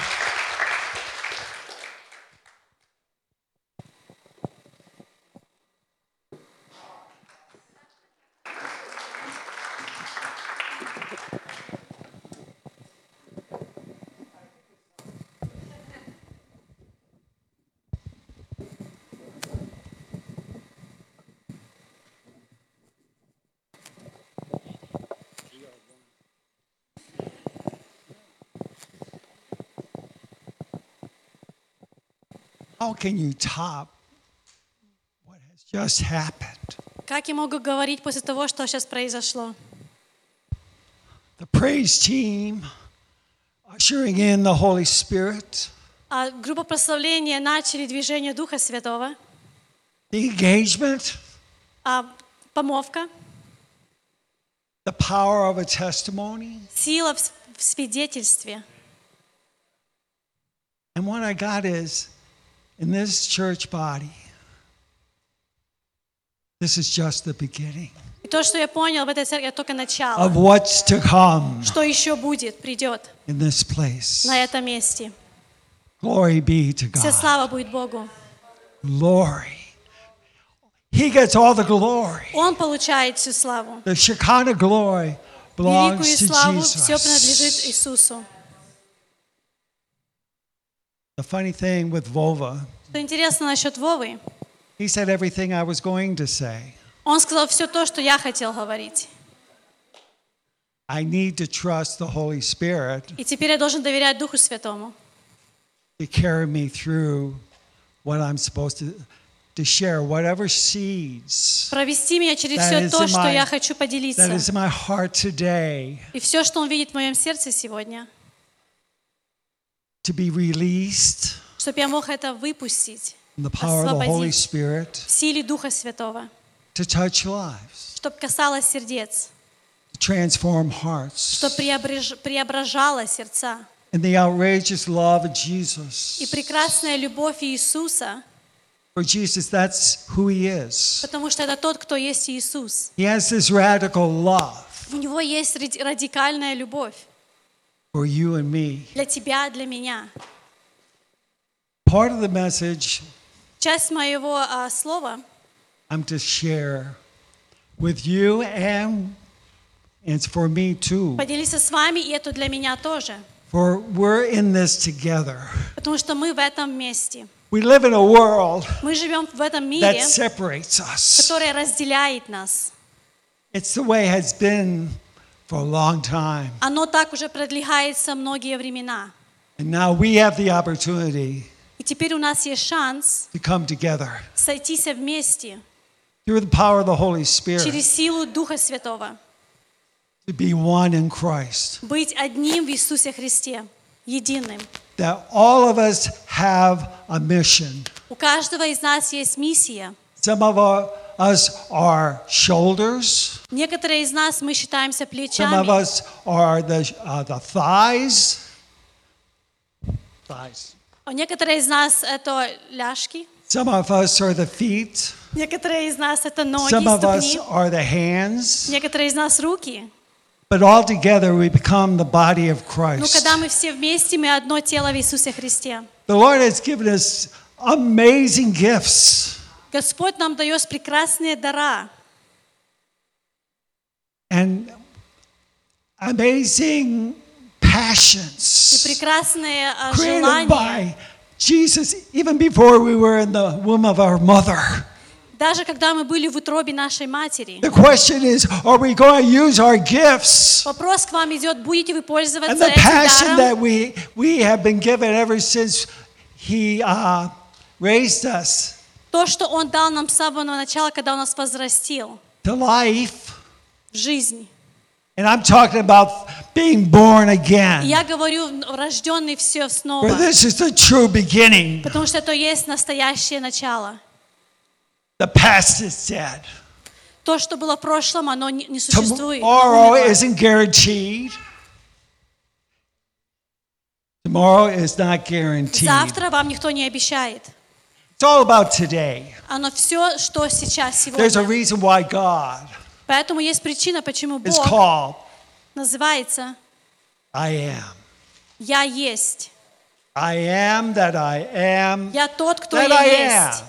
can you top what has just happened? Как я могу говорить после того, что сейчас произошло? The praise team ushering in the Holy Spirit, А группа прославления начали движение Духа Святого, the engagement, а помовка, the power of a testimony. сила в с- в свидетельстве. And what I got is in this church body, this is just the beginning И то, что я понял в этой церкви, это только начало. of what's to come Что еще будет, придет in this place. на этом месте. Glory be to Вся God. слава будет Богу. Glory. He gets all the glory. Он получает всю славу. The Shekinah glory belongs Великую to славу все принадлежит Jesus. Иисусу. The funny thing with Vova, Что интересно насчет Вовы, he said everything I was going to say. он сказал все то, что я хотел говорить. I need to trust the Holy Spirit И теперь я должен доверять Духу Святому, to carry me through what I'm supposed to, to share, whatever seeds провести меня через that все is то, что я хочу that поделиться. is in my heart today И все, что Он видит в моем сердце сегодня, to be released чтобы я мог это выпустить in the power of the Holy освободить Spirit в силе Духа Святого, to touch lives, чтобы касалось сердец, to transform hearts. чтобы преображ- преображало сердца. And the outrageous love of Jesus. И прекрасная любовь Иисуса, For Jesus, that's who he is. потому что это тот, кто есть Иисус. He has this radical love У Него есть ради- радикальная любовь for you and me. для тебя, для меня. Part of the message Часть моего а, слова I'm to share with you and it's for me too. поделиться с вами, и это для меня тоже. For we're in this together. Потому что мы в этом месте. We live in a world Мы живем в этом that мире, separates us. который разделяет нас. It's the way it has been for a long time. Оно так уже продвигается многие времена. And now we have the opportunity И теперь у нас есть шанс to come together сойтись вместе through the power of the Holy Spirit через силу Духа Святого, to be one in Christ. быть одним в Иисусе Христе, единым. That all of us have a mission. У каждого из нас есть миссия. Some of our, us are shoulders. Некоторые из нас мы считаемся Some of плечами, us are the, uh, the thighs. Thighs. а некоторые из нас это ляжки, Some of us are the feet. некоторые из нас это ноги, Some of us ступни, are the hands. некоторые из нас руки. But all together we become the body of Но Christ. когда мы все вместе, мы одно тело в Иисусе Христе. The Lord has given us amazing gifts. Господь нам дает прекрасные дара. and amazing И passions прекрасные а, created желания. by Jesus even before we were in the womb of our mother. Даже когда мы были в утробе нашей матери. The question is, are we going to use our gifts Вопрос к вам идет, будете вы and пользоваться the этим passion that даром? we, we have been given ever since He uh, raised us То, что Он дал нам с самого начала, когда Он нас возрастил to life? в жизнь. And I'm talking about being born again, я говорю, рожденный все снова. where this is the true beginning. Потому что это есть настоящее начало. The past is dead. То, что было в прошлом, оно не существует. Tomorrow isn't guaranteed. Tomorrow is not guaranteed. Завтра вам никто не обещает. It's all about today. Оно все, что сейчас, There's a сегодня. reason why God Поэтому есть причина, почему is Бог called называется I am. «Я есть». I am that I am Я тот, кто that я I есть. am.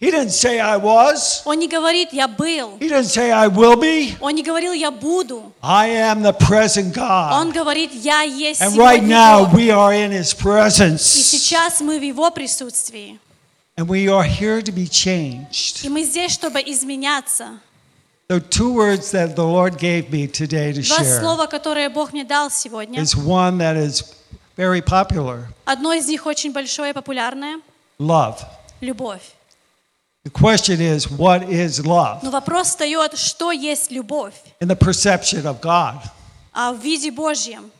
He didn't say I was. Он не говорит «я был». He didn't say I will be. Он не говорил «я буду». I am the present Он God. говорит «я есть And right сегодня now Бог». we are in His И presence. сейчас мы в Его присутствии. And we are here to be changed. И мы здесь, чтобы изменяться. The two words that the Lord gave me today to Два share слова, которые Бог мне дал сегодня. is one that is very popular Одно из них очень большое и популярное love. – любовь. The question is, what is love Но вопрос встает, что есть любовь in the perception of God, а в виде Божьем,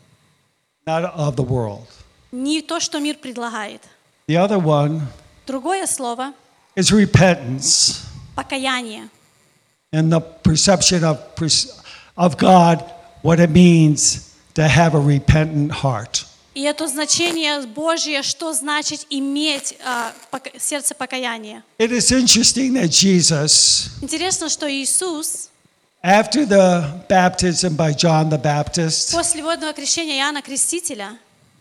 not of the world? не то, что мир предлагает. The other one Другое слово is repentance – покаяние. and the perception of, of God, what it means to have a repentant heart. И это значение Божье, что значит иметь а, сердце покаяния. It is interesting that Jesus, Интересно, что Иисус after the baptism by John the Baptist, после водного крещения Иоанна Крестителя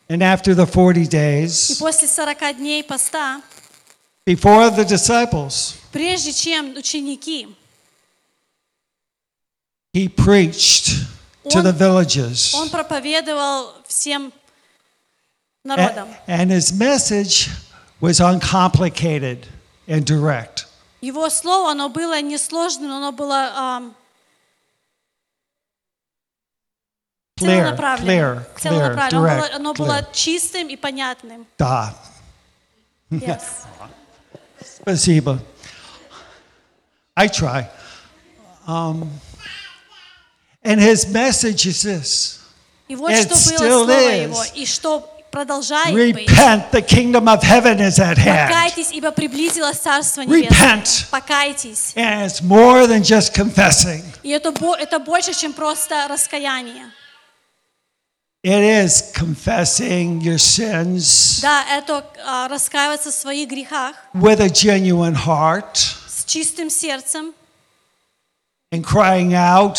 and after the 40 и days, после 40 дней поста, before the disciples, прежде чем ученики, he preached to Он- the villages. он проповедовал всем A- народам. And his message was uncomplicated and direct. Его слово, оно было несложным, оно было ам, Clear, целонаправленным. clear, clear, Целонаправленным. Оно было- direct, Оно clear. было чистым и понятным. Da. Yes. Spasiba. I try. Um, and his message is this И вот It что было still слово is. его, и что продолжает быть. Repent, the kingdom of heaven is at hand. Покайтесь, ибо приблизилось Царство Небесное. Repent. Покайтесь. And it's more than just confessing, И это, бо- это больше, чем просто раскаяние. it is confessing your sins Да, это а, раскаиваться в своих грехах with a genuine heart с чистым сердцем and crying out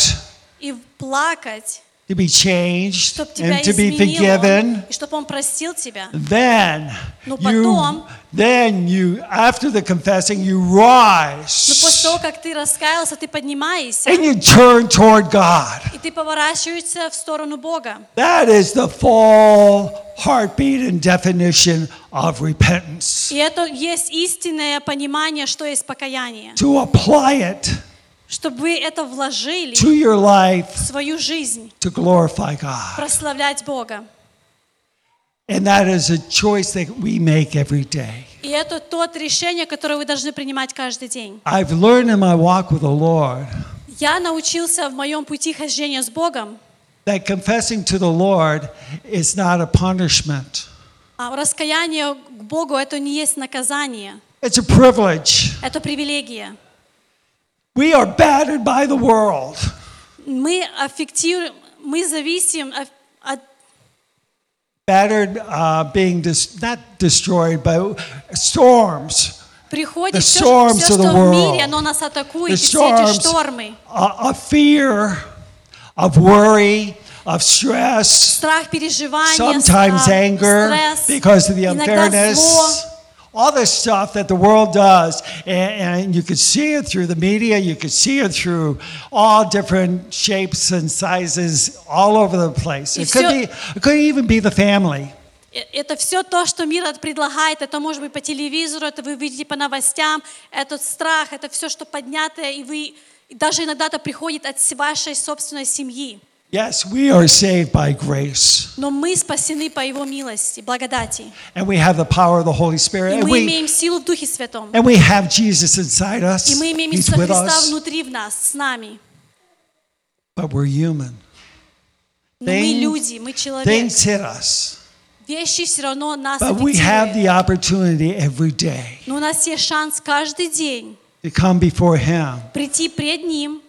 и плакать, to be changed and to be forgiven. Then you, then you, after the confessing, you rise. And you turn toward God. That is the full heartbeat and definition of repentance. To apply it. Чтобы вы это вложили to your life в свою жизнь, to glorify God. прославлять Бога. And that is a choice that we make every day. И это тот решение, которое вы должны принимать каждый день. I've learned in my walk with the Lord Я научился в моем пути хождения с Богом, that confessing to the Lord is not a punishment. а раскаяние к Богу это не есть наказание, It's a privilege. это привилегия. We are battered by the world. Мы аффектируем, мы зависим от- от Battered, uh, being dis- not destroyed by storms, приходит The все, storms все, of the что в мире, world. оно нас атакует, the и все эти storms штормы. uh, of fear, of worry, of stress, Страх, переживания, sometimes а, anger стресс, because of the иногда зло, unfairness. all this stuff that the world does, and, and you could see it through the media, you could see it through all different shapes and sizes all over the place. И It could всё- be, it could even be the family. Э, Это все то, что мир от- предлагает. Это может быть по телевизору, это вы видите по новостям. Этот страх, это все, что поднятое, и вы и даже иногда это приходит от с- вашей собственной семьи. Yes, we are saved by grace, Но мы спасены по Его милости, благодати. and we have the power of the Holy Spirit, И and мы we, имеем силу в Духе Святом. and we have Jesus inside us. И мы имеем He's Иисуса with Христа us, внутри в нас, с нами. but we're human. Но мы Things- люди, мы человек. Things hit us, Вещи все равно нас but we have аффектируют. the opportunity every day Но у нас есть шанс каждый день to come before Him прийти пред Ним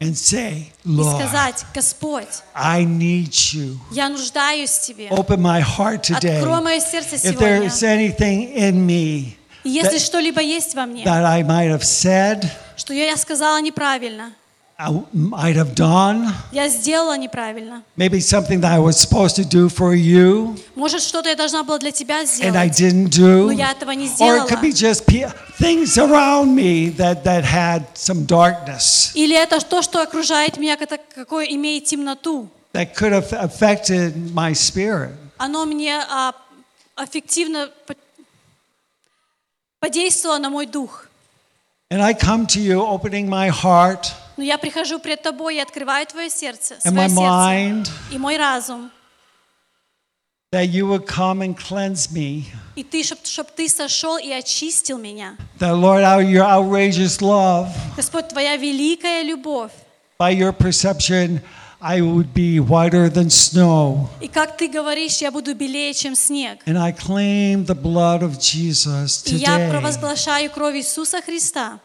and say, и Lord, сказать, Господь, I need you. я нуждаюсь в Тебе. Open my heart today. Открой мое сердце If сегодня. there's anything in me И если that- что-либо есть во мне, that I might have said, что я сказала неправильно, I might have done, я сделала неправильно, maybe something that I was supposed to do for you может, что-то я должна была для Тебя and I сделать, didn't do. но я этого не Or сделала. it could be just things around me that, that had some darkness Или это то, что окружает меня, какое имеет темноту. that could have affected my spirit. Оно мне а, аффективно по- подействовало на мой дух. And I come to you opening my heart Но я прихожу пред Тобой и открываю Твое сердце, and свое my сердце mind и мой разум. that you would come and cleanse me. И Ты, чтобы Ты сошел и очистил меня. That, Lord, out your outrageous love, Господь, Твоя великая любовь. by your perception, I would be whiter than snow. И как Ты говоришь, я буду белее, чем снег. And I claim the blood of Jesus И я today. провозглашаю кровь Иисуса Христа,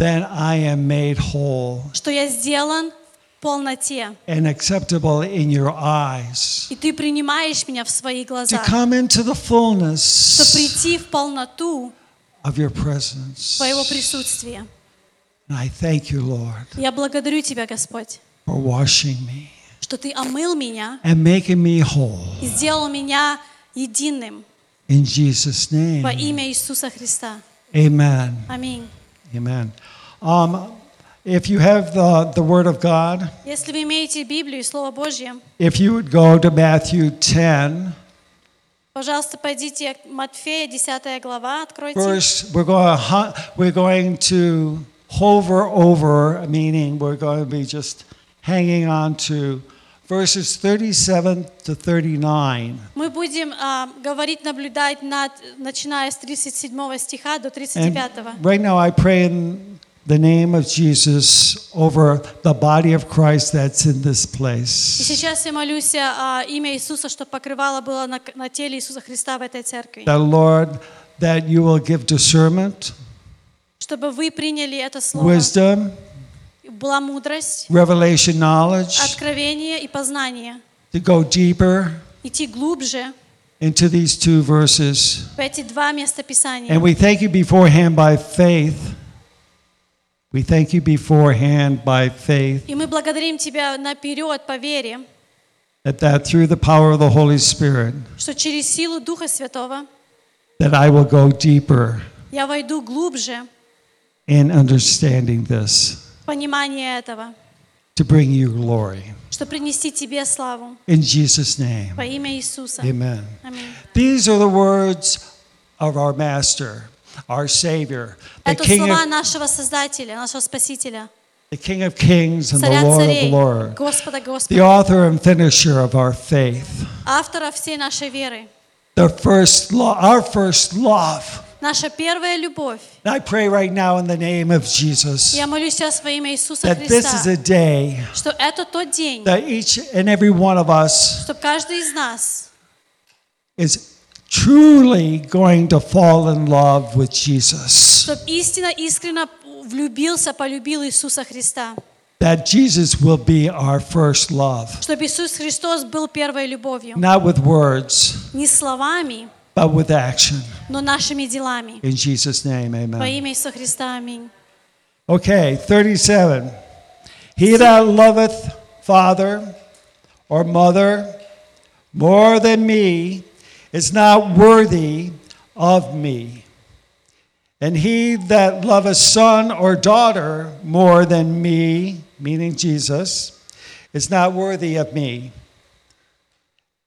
Then I am made whole что я сделан в полноте. and acceptable in your eyes. И Ты принимаешь меня в свои To глаза, come into the fullness прийти в полноту of your presence. Твоего присутствия. And I thank you, Lord, Я благодарю Тебя, Господь, for washing me что Ты омыл меня and making me whole. и сделал меня единым In Jesus' name. во имя Иисуса Христа. Amen. Аминь. Amen. Um, if you have the, the Word of God, Если вы имеете Библию и Слово Божье, if you would go to Matthew 10, пожалуйста, пойдите к Матфея, 10 глава, откройте. First, we're going, to, hu- we're going to hover over, meaning we're going to be just hanging on to verses 37 to 39. Мы будем а, говорить, наблюдать над, начиная с 37 стиха до And 39. right now, I pray in the name of Jesus over the body of Christ that's in this И place. сейчас я молюсь о имя Иисуса, чтобы покрывало было на, на теле Иисуса Христа в этой церкви. That, Lord, that you will give discernment, Чтобы вы приняли это слово. wisdom, Была мудрость, revelation knowledge откровение и познание. to go deeper Идти глубже into these two verses. в эти два места Писания. And we thank you beforehand by faith. We thank you beforehand by faith И мы благодарим Тебя наперед по вере, that, that through the power of the Holy Spirit, что через силу Духа Святого that I will go deeper я войду глубже in understanding this в понимание этого, to bring you glory. чтобы принести Тебе славу In Jesus' name, во имя Иисуса. amen. Аминь. These are the words of our Master, our Savior, the Это King слова of, нашего Создателя, нашего Спасителя, the King of Kings and the Царя Lord of царей, Lords, Господа the Господа, author and finisher of our faith, автора всей нашей веры, the first love, our first love. Наша первая любовь. I pray right now in the name of Jesus Я молюсь сейчас во имя Иисуса that this is Христа, a day что это тот день, that each and every one of us что каждый из нас is truly going to fall in love with Jesus. чтобы истинно, искренне влюбился, полюбил Иисуса Христа. That Jesus will be our first love. Чтобы Иисус Христос был первой любовью. Not with words, Не словами, but with action. но нашими делами. In Jesus' name, Во amen. имя Иисуса Христа. Аминь. Okay, 37. He that loveth father or mother more than me is not worthy of me. And he that loveth son or daughter more than me, meaning Jesus, is not worthy of me.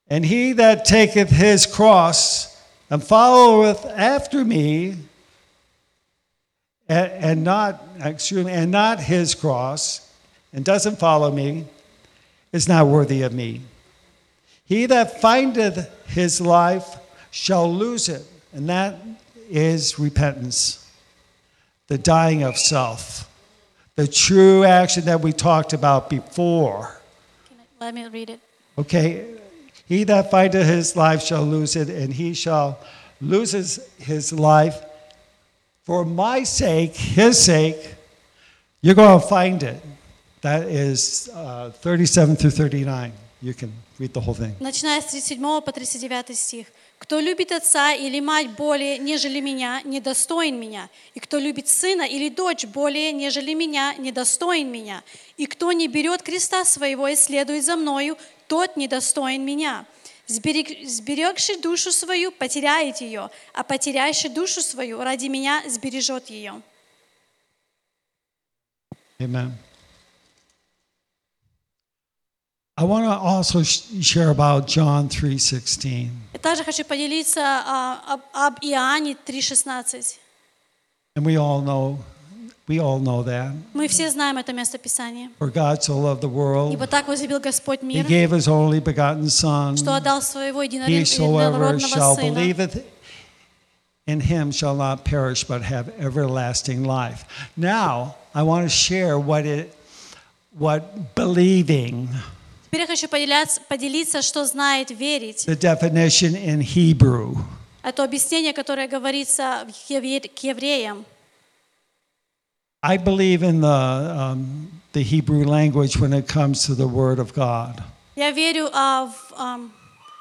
And he that taketh his cross and followeth after me, and, and not excuse me, and not his cross, and doesn't follow me, is not worthy of me. He that findeth his life shall lose it, and that is repentance, the dying of self, the true action that we talked about before. I, Let me read it. Okay, he that findeth his life shall lose it, and he shall lose his, life for my sake, his sake. You're going to find it. That is uh, 37 through 39. You can read the whole thing. Начиная с 37 по 39 стих. «Кто любит отца или мать более, нежели меня, недостоин меня. И кто любит сына или дочь более, нежели меня, недостоин меня. И кто не берет креста своего и следует за мною, тот недостоин меня. Сберег- Сберегший душу свою, потеряет ее, а потеряющий душу свою ради меня сбережет ее». Amen. I want to also sh- share about John 3:16. И также хочу поделиться а, об Иоанне 3,16. And we all know we all know that. Мы все знаем это место Писания. For God so loved the world, Ибо так возлюбил Господь He мир, gave His only begotten Son. что отдал своего единородного Сына. in Him shall not perish but have everlasting life. Now I want to share what it what believing Теперь я хочу поделяться- поделиться, что знает верить. the definition in Hebrew. Это объяснение, которое говорится к евреям. I believe in the um, the Hebrew language when it comes to the Word of God. Я верю а, в ам,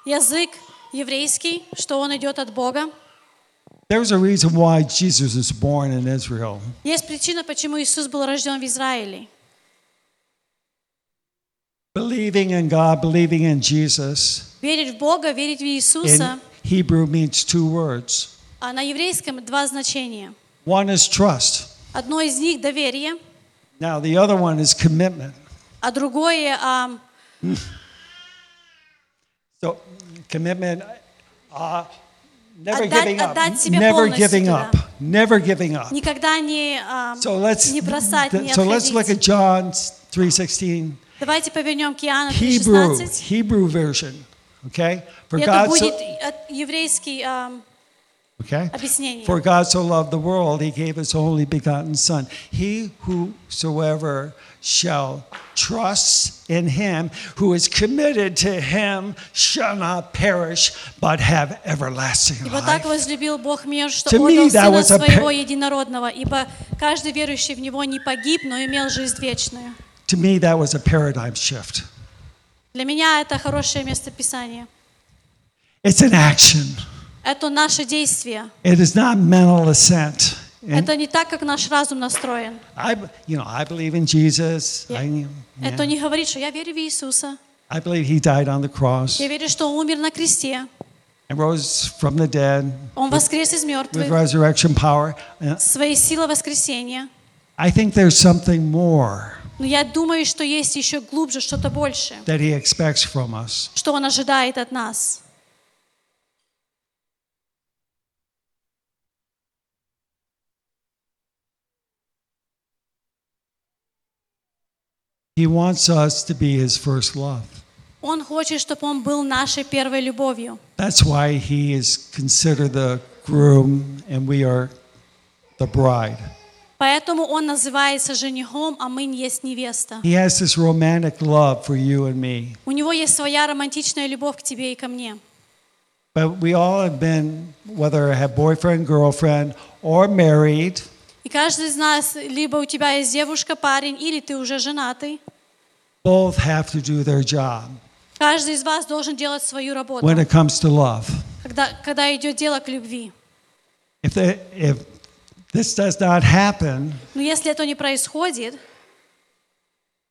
язык еврейский, что он идет от Бога. There's a reason why Jesus was born in Israel. Есть причина, почему Иисус был рожден в Израиле. Believing in God, believing in Jesus, Верить в Бога, верить в in Иисуса. Hebrew means two words. А на еврейском два значения. One is trust. Одно из них доверие, Now the other one is commitment. а другое ам, So commitment, uh, never Отдать- giving up, отдать себя never giving туда. up, never giving up. никогда не, ам, So let's не бросать, не so let's look at John 3:16, Давайте повернем к Иоанну Hebrew 3,16. Hebrew version. Okay, for это God будет so, еврейский ам, okay. объяснение. For God so loved the world, He gave His only begotten Son. He whosoever shall trust in Him, who is committed to Him, shall not perish, but have everlasting Ибо так life. возлюбил Бог мир, что To me, отдал that Сына was a Своего par- Единородного, ибо каждый верующий в Него не погиб, но имел жизнь вечную. To me, that was a paradigm shift. Для меня это хорошее место Писания. It's an action. Это наше действие. It is not mental assent. Это не так, как наш разум настроен. I, you know, I believe in Jesus. I, yeah. Это не говорит, что я верю в Иисуса. I believe He died on the cross Я верю, что Он умер на кресте. and rose from the dead Он воскрес из with мертвых. resurrection power. And Своей силой воскресения. I think there's something more Но я думаю, что есть еще глубже что-то большее, that He expects from us. что Он ожидает от нас. He wants us to be His first love. Он хочет, чтобы Он был нашей первой любовью. That's why He is considered the groom and we are the bride. Поэтому Он называется женихом, а мы есть невеста. He has this romantic love for you and me. У Него есть своя романтичная любовь к тебе и ко мне. But we all have been, whether I have boyfriend, girlfriend, or married, И каждый из нас, либо у тебя есть девушка, парень, или ты уже женатый, both have to do their job каждый из вас должен делать свою работу, when it comes to love. когда, когда идет дело к любви. If, they, if this does not happen, Но если это не происходит,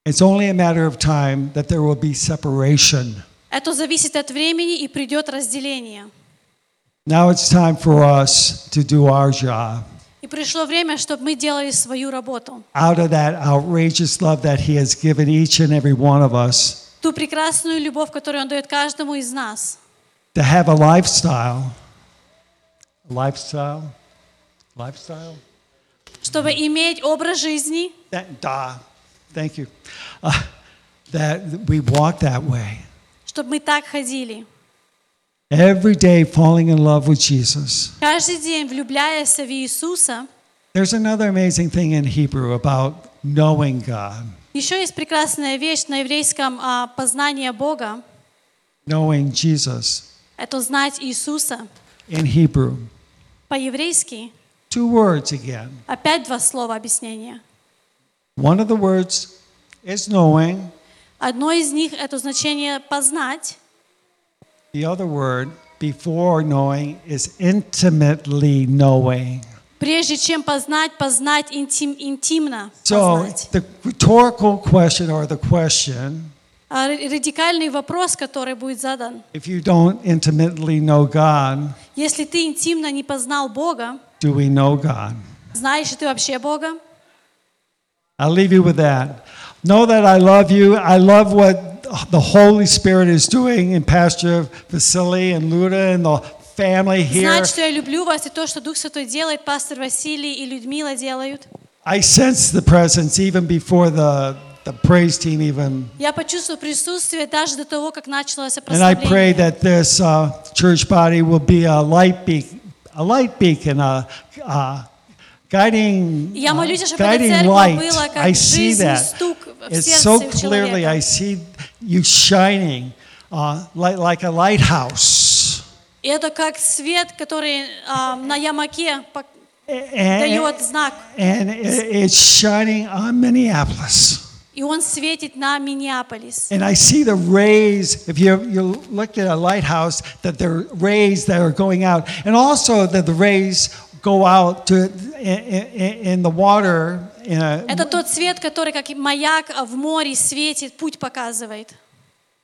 it's only a matter of time that there will be separation. это зависит от времени и придет разделение. Now it's time for us to do our job И Пришло время, чтобы мы делали свою работу. out of that outrageous love that He has given each and every one of us Ту прекрасную любовь, которую Он дает каждому из нас. to have a lifestyle. Lifestyle? Lifestyle? Чтобы иметь образ жизни, That, da, thank you. Uh, that we walk that way. чтобы мы так ходили. Every day falling in love with Jesus. Каждый день влюбляясь в Иисуса. There's another amazing thing in Hebrew about knowing God. Еще есть прекрасная вещь на еврейском а, познание Бога. Knowing Jesus. Это знать Иисуса. In Hebrew. По-еврейски Two words again. опять два слова объяснения. One of the words is knowing, Одно из них это значение познать, the other word before knowing is intimately knowing. прежде чем познать, познать интим, интимно. So познать. the rhetorical question or the question А р- радикальный вопрос, который будет задан. if you don't intimately know God, Если ты интимно не познал Бога, do we know God? знаешь ли ты вообще Бога? I'll leave you with that. Know that I love you. I love what the Holy Spirit is doing in Pastor Vasily and Luda and the family here. Знать, что я люблю вас, и то, что Дух Святой делает, пастор Василий и Людмила делают. I sense the presence even before the, the praise team even. Я почувствовал присутствие даже до того, как началось And I pray прославление. that this uh, church body will be a light beacon, a light beacon, a, a guiding, Я uh, молюсь, чтобы эта guiding церковь light. была как I see жизнь, that. стук в It's сердце so у clearly. человека. I see you shining uh, like, like a lighthouse. И это как свет, который а, на ямаке пок- And, дает знак. and it- it's shining on Minneapolis. И он светит на Миннеаполис. And I see the rays, if you, you look at a lighthouse, that there are rays that are going out. And also that the rays go out to, in, in, in the water. Это тот свет, который как маяк в море светит, путь показывает.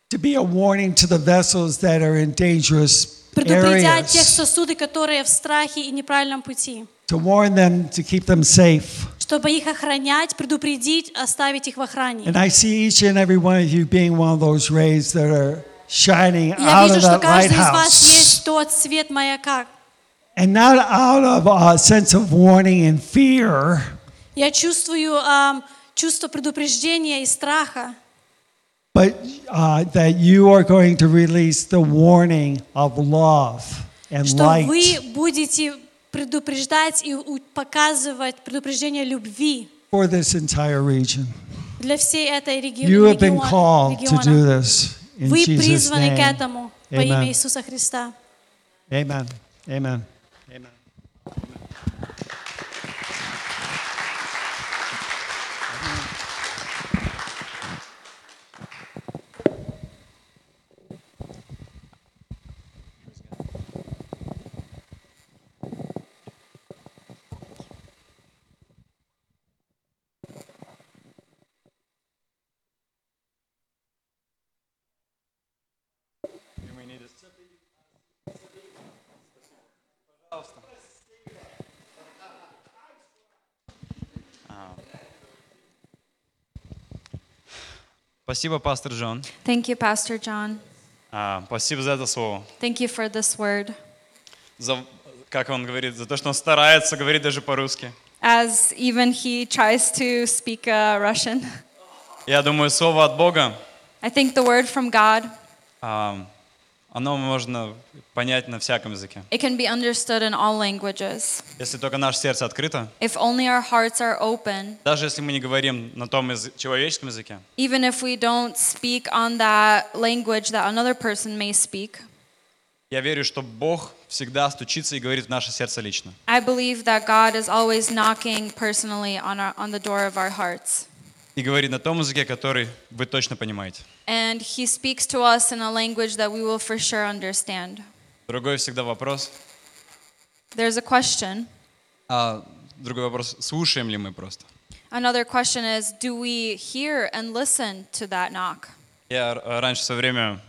to be a warning to the vessels that are in dangerous Предупредя тех сосуды, которые в страхе и неправильном пути. To warn them to keep them safe. Чтобы их охранять, предупредить, оставить их в охране. And I see each and every one of you being one of those rays that are shining Я out вижу, of что that каждый из вас lighthouse. есть тот свет маяка. And not out of a sense of warning and fear, Я чувствую ам, чувство предупреждения и страха, but uh, that you are going to release the warning of love and что light. вы будете предупреждать и показывать предупреждение любви for this entire region. для всей этой реги- You have been региона- called to do региона. this in Вы Jesus' призваны к name. этому во имя. Иисуса Христа. Amen. Amen. Спасибо, пастор Джон. Thank you, Pastor John. А, спасибо за это слово. Thank you for this word. За, как он говорит, за то, что он старается говорить даже по-русски. As even he tries to speak uh, Russian, Я думаю, слово от Бога, I think the word from God, а, оно можно понять на всяком языке. it can be understood in all languages. Если только наше сердце открыто, If only our hearts are open, даже если мы не говорим на том человеческом языке, even if we don't speak on that language that another person may speak, я верю, что Бог всегда стучится и говорит в наше сердце лично. I believe that God is always knocking personally on, our, on the door of our hearts. И говорит на том языке, который вы точно понимаете. And He speaks to us in a language that we will for sure understand. Другой всегда вопрос. There's a question. А другой вопрос, слушаем ли мы просто? Another question is Do we hear and listen to that knock? Я раньше в свое время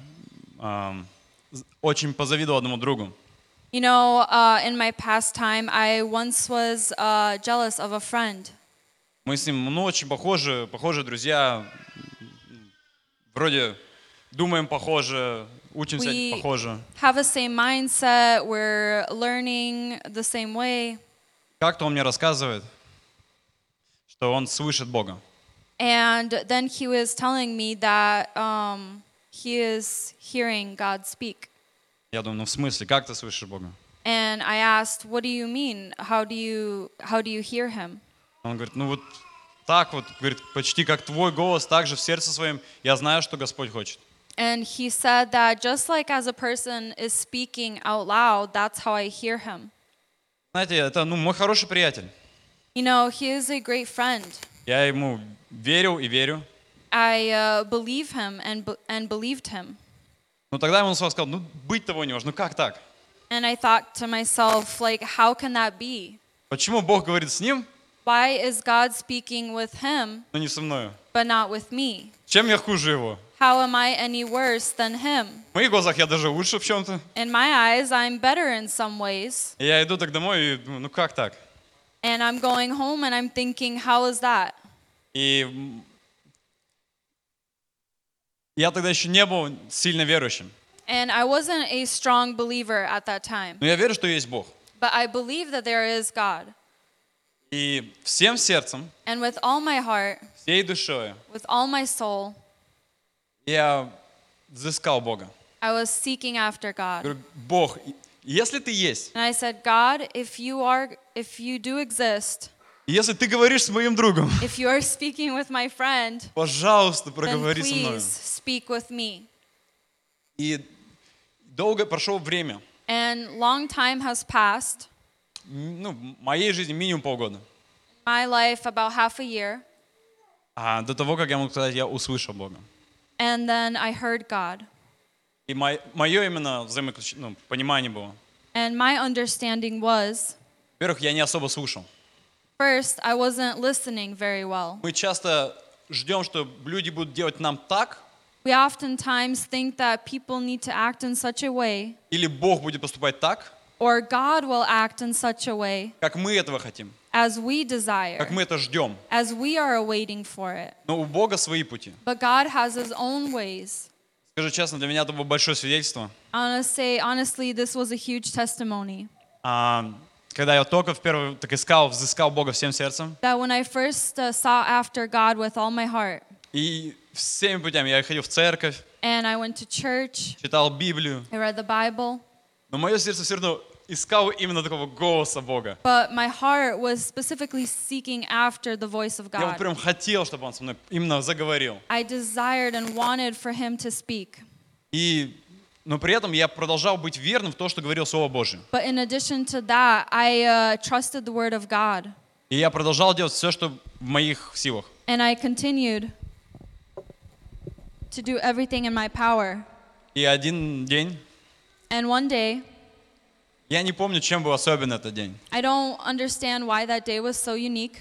з- очень позавидовал одному другу. You know, uh, in my past time, I once was uh, jealous of a friend. Мы с ним, ну, очень похожи, похожи друзья. Вроде думаем похоже, учимся We похоже. have the same mindset, we're learning the same way. Как-то он мне рассказывает, что он слышит Бога. And then he was telling me that um, he is hearing God speak. Я думаю, ну в смысле, как ты слышишь Бога? And I asked, "What do you mean? How do you how do you hear him?" Он говорит, ну вот так вот, говорит, почти как твой голос, так же в сердце своем, я знаю, что Господь хочет. And he said that just like as a person is speaking out loud, that's how I hear him. Знаете, это ну, мой хороший приятель. You know, he is a great friend. Я ему верил и верю. I uh, believe him and and believed him. Но тогда ему сказал, ну быть того не может, ну как так? And I thought to myself, like, how can that be? Почему Бог говорит с ним, Why is God speaking with him но не со мною? but not with me? Чем я хуже его? How am I any worse than him? В моих глазах я даже лучше в чем-то. In my eyes, I'm better in some ways. И я иду так домой и думаю, ну как так? And I'm going home and I'm thinking, how is that? И м, я тогда еще не был сильно верующим. And I wasn't a strong believer at that time, Но я верю, что есть Бог. but I believe that there is God. И всем сердцем, And with all my heart, всей душой with all my soul, я взыскал Бога. I was seeking after God. Говорю, Бог, если ты есть, And I said, God, if you are, if you do exist, если ты говоришь с моим другом, if you are speaking with my friend, пожалуйста, then проговори со мной. speak with me. И долго прошло время. And long time has passed. Ну, моей жизни минимум полгода. My life about half a year, А до того, как я мог сказать, я услышал Бога. and then I heard God. И мое именно взаимоключ... ну, понимание было. And my understanding was, Во-первых, я не особо слушал. first, I wasn't listening very well. Мы часто ждем, что люди будут делать нам так, We oftentimes think that people need to act in such a way, или Бог будет поступать так, or God will act in such a way как мы этого хотим, as we desire, как мы это ждем. as we are awaiting for it. Но у Бога свои пути. But God has His own ways. Скажу честно, для меня это было большое свидетельство. I want to say, honestly, this was a huge testimony. А, когда я только в первый так искал, взыскал Бога всем сердцем, That when I first uh, sought after God with all my heart, и всеми путями я ходил в церковь, and I went to church, читал Библию, I read the Bible, Но мое сердце все равно искало именно такого голоса Бога. but my heart was specifically seeking after the voice of Я вот God. прям хотел, чтобы Он со мной именно заговорил. I desired and wanted for Him to speak. И, но при этом я продолжал быть верным в то, что говорил Слово Божье. But in addition to that, I uh, trusted the Word of God, И я продолжал делать все, что в моих силах. and I continued to do everything in my power. И один день, And one day, я не помню, чем был особен этот день, I don't understand why that day was so unique,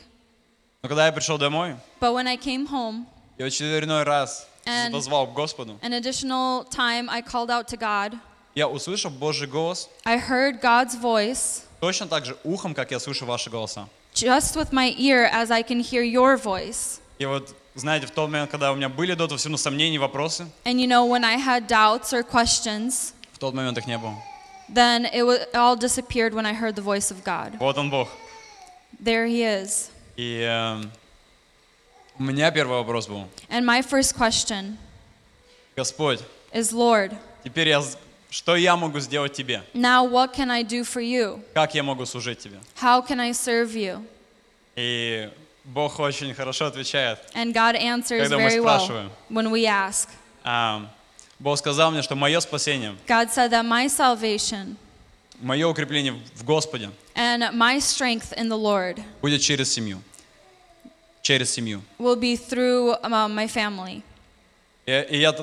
но когда я пришел домой, but when I came home, я в очередной раз And- возвал к Господу, an additional time I called out to God. я услышал Божий голос, I heard God's voice точно так же ухом, как я слышу ваши голоса. just with my ear as I can hear your voice. И вот, знаете, в тот момент, когда у меня были до этого все равно сомнения, вопросы, And you know, when I had doubts or questions, в Тот момент их не было. then it, all disappeared when I heard the voice of God. Вот он Бог. There He is. И эм, у меня первый вопрос был, And my first question Господь, is Lord, теперь я, что я могу сделать Тебе? now what can I do for you? Как я могу служить Тебе? How can I serve you? И Бог очень хорошо отвечает. And God answers Когда мы very well when we ask. Ам, Бог сказал мне, что мое спасение, God said that my salvation мое укрепление в Господе and my strength in the Lord будет через семью. Через семью. will be through um, my family. И, и я,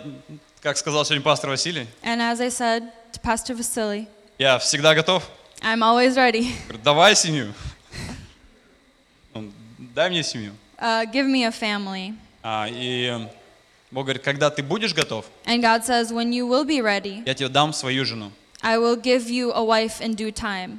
как сказал сегодня пастор Василий, And as I said to Pastor Vasily, я всегда готов. I'm always ready. Давай семью. Дай мне семью. Uh, give me a family. А, и Бог говорит, когда ты будешь готов, And God says, when you will be ready, я тебе дам свою жену. I will give you a wife in due time.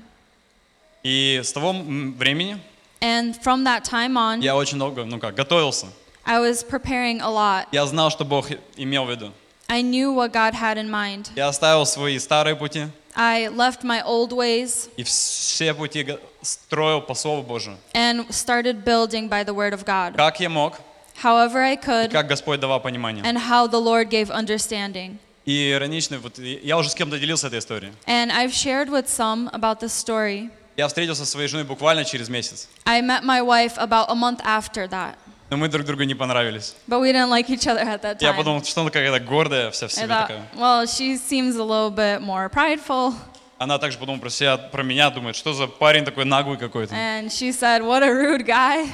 И с того времени And from that time on, я очень долго, ну как, готовился. I was preparing a lot. Я знал, что Бог имел в виду. I knew what God had in mind. Я оставил свои старые пути I left my old ways и все пути строил по Слову Божию. and started building by the word of God. Как я мог, However I could, как Господь давал понимание. and how the Lord gave understanding. И иронично, вот я уже с кем-то делился этой историей. And I've shared with some about this story. Я встретился со своей женой буквально через месяц, I met my wife about a month after that, но мы друг другу не понравились. but we didn't like each other at that Я time. подумал, что она какая-то гордая вся в I себе thought, такая. well, she seems a little bit more prideful. Она также подумала про себя, про меня, думает, что за парень такой наглый какой-то. And she said, what a rude guy.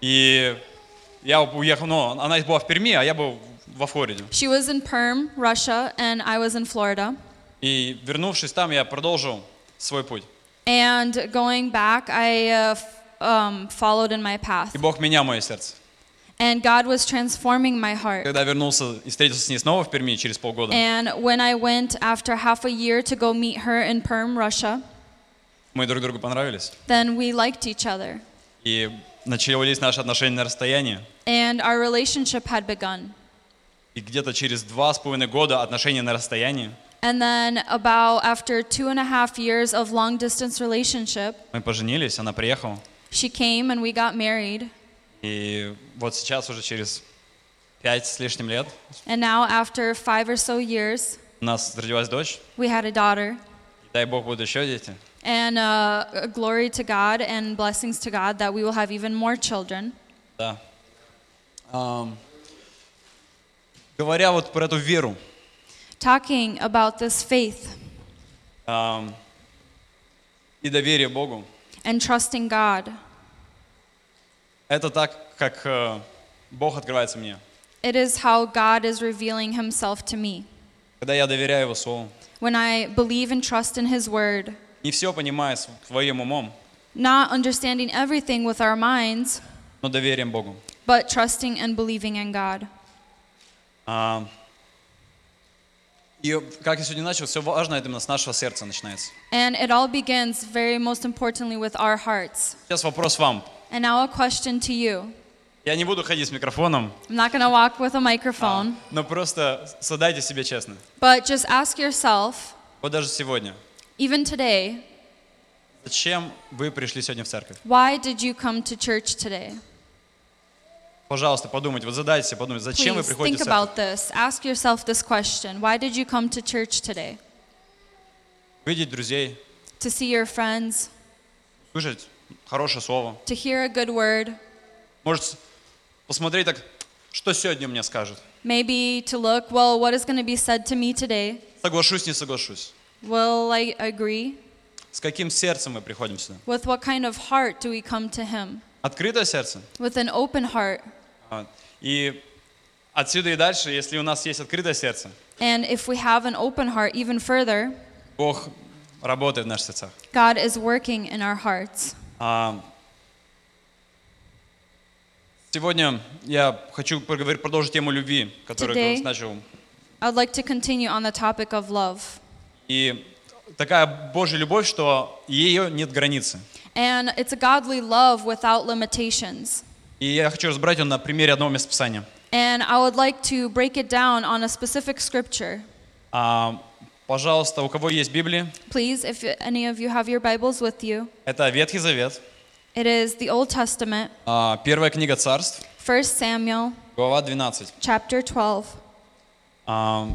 И я уехал, ну, она была в Перми, а я был во Флориде. She was in Perm, Russia, and I was in Florida. И вернувшись там, я продолжил свой путь. And going back, I uh, um, followed in my path. И Бог менял мое сердце. And God was transforming my heart. Когда вернулся и встретился с ней снова в Перми через полгода, And when I went after half a year to go meet her in Perm, Russia, мы друг другу понравились. then we liked each other. И начались наши отношения на расстоянии. And our relationship had begun. И где-то через два с половиной года отношения на расстоянии And then, about after two and a half years of long distance relationship, мы поженились, она приехала. she came and we got married. И вот сейчас уже через пять с лишним лет And now, after five or so years, у нас родилась дочь. we had a daughter. И дай Бог будут еще дети. And uh, glory to God and blessings to God that we will have even more children. Да. Говоря вот про эту веру, Talking about this faith и доверие Богу, and trusting God, это так, как э, Бог открывается мне. it is how God is revealing Himself to me. Когда я доверяю Его Слову, When I believe and trust in His Word, не все понимая своим умом, not understanding everything with our minds, но доверием Богу. but trusting and believing in God. А, И как я сегодня начал, все важно это именно с нашего сердца начинается. And it all begins very most importantly with our hearts. Сейчас вопрос вам. And now a question to you. Я не буду ходить с микрофоном, I'm not going to walk with a microphone, но просто задайте себе честно. but just ask yourself, Вот даже сегодня. even today, Зачем вы пришли сегодня в церковь? why did you come to church today? Пожалуйста, подумайте, вот задайте себе, подумайте, зачем вы Please приходите think about this. Ask yourself this question Why did you come to church today? Видеть друзей, To see your friends, слышать хорошее слово. to hear a good word, Может, посмотреть так, что сегодня мне скажут. maybe to look, well, what is going to be said to me today? Соглашусь, не соглашусь. Will I agree? С каким сердцем мы приходим сюда? With what kind of heart do we come to Him? Открытое сердце? With an open heart. А, И отсюда и дальше, если у нас есть открытое сердце, And if we have an open heart, even further, Бог работает в наших сердцах. God is working in our hearts. А, Сегодня я хочу поговорить, продолжить тему любви, которую Today- я начал. I'd like to continue on the topic of love. И такая Божья любовь, что ее нет границы. And it's a godly love without limitations. И я хочу разбирать ее на примере одного местописания. And I would like to break it down on a specific scripture. А, пожалуйста, у кого есть Библия, Please, if any of you have your Bibles with you, это Ветхий Завет, it is the Old Testament, а, первая книга Царств, 1 Samuel глава 12. chapter 12. А,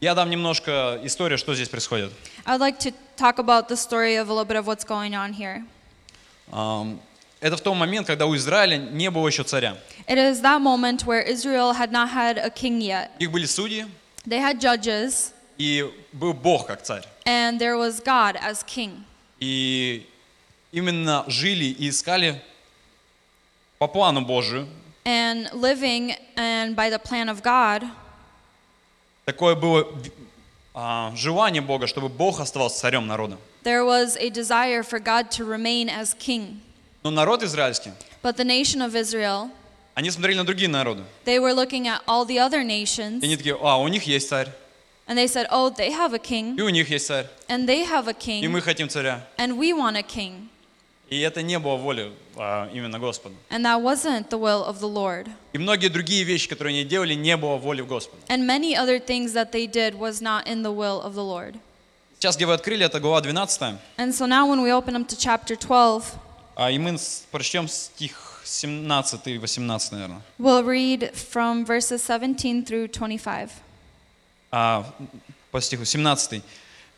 Я дам немножко историю, что здесь происходит. I'd like to talk about the story of a little bit of what's going on here. Это в тот момент, когда у Израиля не было еще царя. It is that moment where Israel had not had a king yet. Их были судьи, They had judges, и был Бог как царь. and there was God as king. И именно жили и искали по плану Божию. And living and by the plan of God, Такое было а, желание Бога, чтобы Бог оставался царем народа. there was a desire for God to remain as king. Но народ израильский, But the nation of Israel, они смотрели на другие народы. they were looking at all the other И nations, они такие, а, у них есть царь. And they said, Oh, they have a king, И у них есть царь. and they have a И мы king, хотим царя. and we want a king. И это не было воли а, именно Господа. And that wasn't the will of the Lord. И многие другие вещи, которые они делали, не было воли в Господа. And many other things that they did was not in the will of the Lord. Сейчас, где вы открыли, это глава 12, And so now when we open up to chapter 12, а, и мы прочтем стих 17 и 18, наверное. we'll read from verses 17 through 25. А, по стиху 17.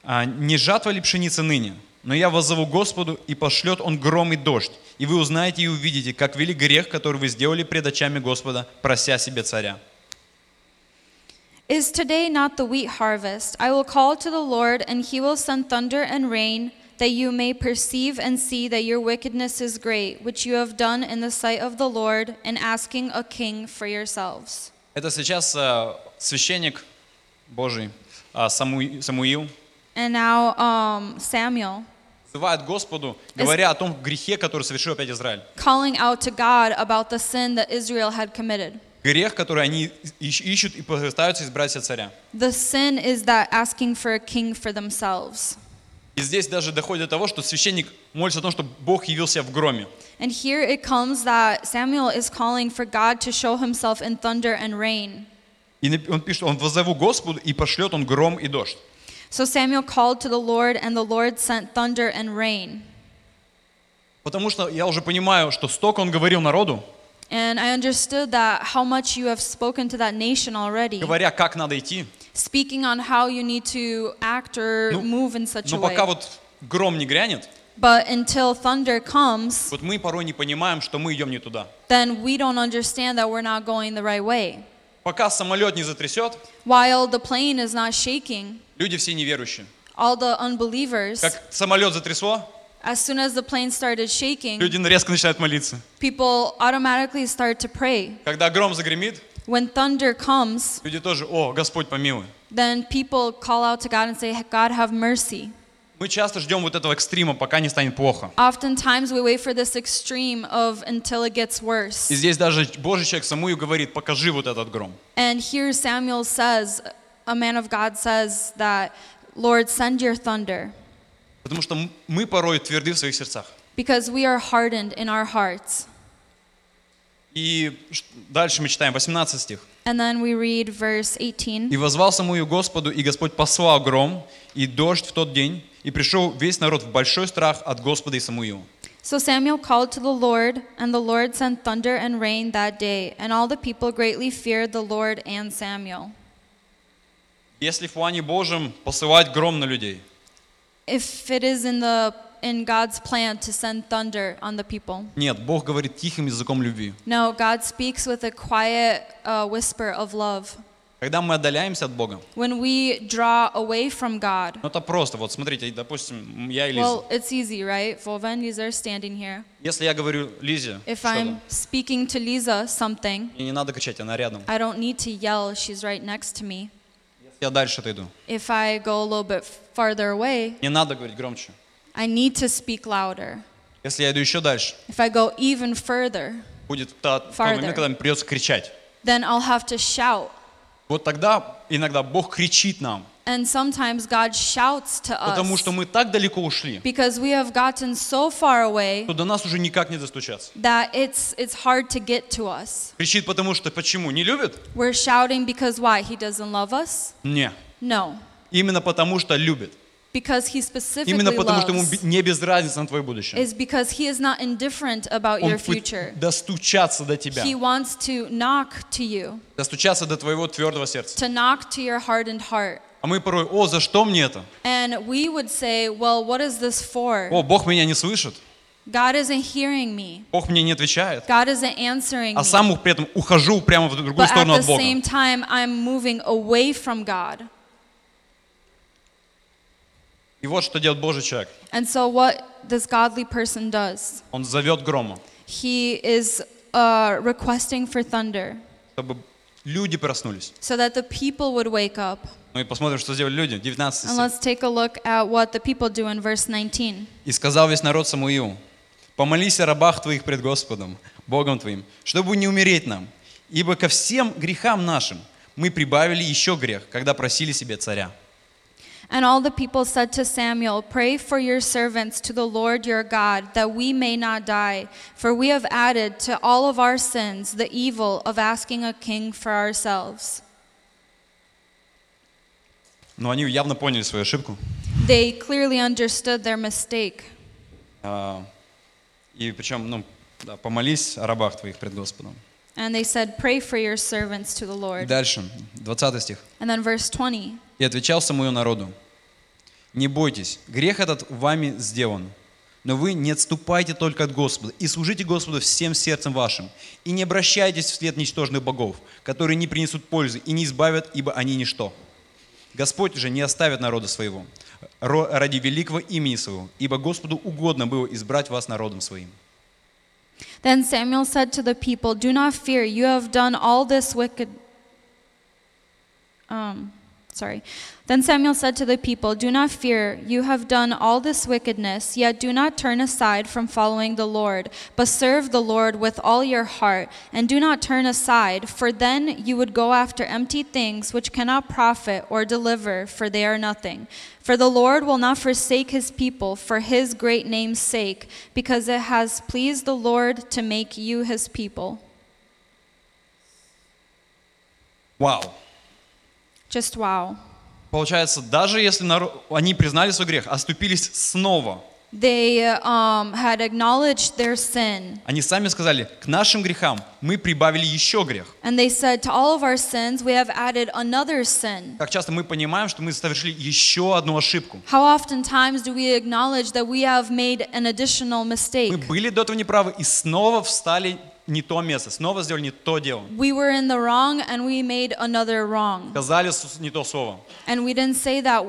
А, «Не жатва ли пшеница ныне? Но я воззову Господу, и пошлет Он гром и дождь, и вы узнаете и увидите, как велик грех, который вы сделали пред очами Господа, прося себе царя». Is today not the wheat harvest? I will call to the Lord, and he will send thunder and rain, that you may perceive and see that your wickedness is great, which you have done in the sight of the Lord, in asking a king for yourselves. Это сейчас а, священник Божий а, Самуи- Самуил And now um, Samuel взывает Господу, говоря о том грехе, который совершил опять Израиль. calling out to God about the sin that Israel had committed. Грех, который они ищ- ищут и пытаются избрать себе царя. The sin is that asking for a king for themselves. И здесь даже доходит до того, что священник молится о том, чтобы Бог явился в громе. And here it comes that Samuel is calling for God to show himself in thunder and rain. И он пишет, он воззову Господу, и пошлет он гром и дождь. So Samuel called to the Lord, and the Lord sent thunder and rain. Потому что я уже понимаю, что столько он говорил народу, And I understood that how much you have spoken to that nation already, говоря, как надо идти. speaking on how you need to act or move in such a Но way. пока вот гром не грянет, But until thunder comes, вот мы порой не понимаем, что мы идем не туда. then we don't understand that we're not going the right way. Пока самолет не затрясет, While the plane is not shaking, люди все неверующие. all the unbelievers, Как самолет затрясло, as soon as the plane started shaking, люди резко начинают молиться. people automatically start to pray. Когда гром загремит, When thunder comes, люди тоже, о, Господь помилуй. then people call out to God and say, God, have mercy. Мы часто ждем вот этого экстрима, пока не станет плохо. Oftentimes we wait for this extreme of until it gets worse. И здесь даже Божий человек Самую говорит, покажи вот этот гром. And here Samuel says, a man of God says that, Lord, send your thunder. Потому что мы порой тверды в своих сердцах. Because we are hardened in our hearts. И дальше мы читаем 18 стих. And then we read verse 18. «И возвал Самую Господу, и Господь послал гром и дождь в тот день, и пришел весь народ в большой страх от Господа и Самуила». So Samuel called to the Lord, and the Lord sent thunder and rain that day, and all the people greatly feared the Lord and Samuel. Если в плане Божьем посылать гром на людей, If it is in the in God's plan to send thunder on the people. нет, Бог говорит тихим языком любви. No, God speaks with a quiet uh, whisper of love. Когда мы отдаляемся от Бога, When we draw away from God, ну это просто, вот смотрите, допустим, я и Лиза. well, it's easy, right? Vova and Lisa are standing here. Если я говорю Лизе If что-то, I'm speaking to Lisa something, мне не надо кричать, она рядом. I don't need to yell, she's right next to me. Я дальше отойду. If I go a little bit farther away, Не надо говорить громче. I need to speak louder. Если я иду еще дальше, If I go even further, будет та- Farther. момент, когда мне придется кричать. then I'll have to shout. Вот тогда иногда Бог кричит нам, And sometimes God shouts to потому us что мы так далеко ушли, because we have gotten so far away что до нас уже никак не достучаться. that it's, it's hard to get to us. Кричит потому что почему? Не любит? We're shouting because why? He doesn't love us? Не. No. Именно потому что любит. Because he specifically Именно потому что ему loves. би- не без разницы на твое будущее. Is because he is not indifferent about Он your пы- future. достучаться до тебя, He wants to knock to you, достучаться до твоего твердого сердца. to knock to your hardened heart. А мы порой, о, за что мне это? And we would say, well, what is this for? О, Бог меня не слышит, God isn't hearing me. Бог мне не отвечает. God isn't answering А сам при этом ухожу прямо в другую But at сторону the от Бога. same time, I'm moving away from God. И вот что делает Божий человек. And so, what this godly person does, Он зовет грома, he is uh, requesting for thunder чтобы люди проснулись. so that the people would wake up. Ну и посмотрим, что сделали люди. 19 And стих. let's take a look at what the people do in verse 19. И сказал весь народ Самуилу, помолись о рабах твоих пред Господом, Богом твоим, чтобы не умереть нам, ибо ко всем грехам нашим мы прибавили еще грех, когда просили себе царя. And all the people said to Samuel, Pray for your servants to the Lord your God, that we may not die. For we have added to all of our sins the evil of asking a king for ourselves. Но они явно поняли свою ошибку. They clearly understood their mistake. А, И причем, ну, да, помолись о рабах твоих пред Господом. And they said, Pray for your servants to the Lord. дальше, 20 стих. And then verse 20. И отвечал Самуил народу, «Не бойтесь, грех этот вами сделан, но вы не отступайте только от Господа и служите Господу всем сердцем вашим, и не обращайтесь вслед ничтожных богов, которые не принесут пользы и не избавят, ибо они ничто. Господь же не оставит народа своего ради великого имени своего, ибо Господу угодно было избрать вас народом своим». Then Samuel said to the people, Do not fear, you have done all this wicked. Um, sorry. Then Samuel said to the people, Do not fear. You have done all this wickedness, yet do not turn aside from following the Lord, but serve the Lord with all your heart, and do not turn aside, for then you would go after empty things which cannot profit or deliver, for they are nothing. For the Lord will not forsake his people for his great name's sake, because it has pleased the Lord to make you his people. Wow. Just wow. Получается, даже если они признали свой грех, оступились снова, They um, had acknowledged their sin, они сами сказали, к нашим грехам мы прибавили еще грех. and they said, To all of our sins, we have added another sin. Как часто мы понимаем, что мы совершили еще одну ошибку. How oftentimes do we acknowledge that we have made an additional Мы mistake? были до этого неправы и снова встали не то место, снова сделали не то дело. We were in the wrong and we made another wrong. Сказали не то слово. And we didn't say that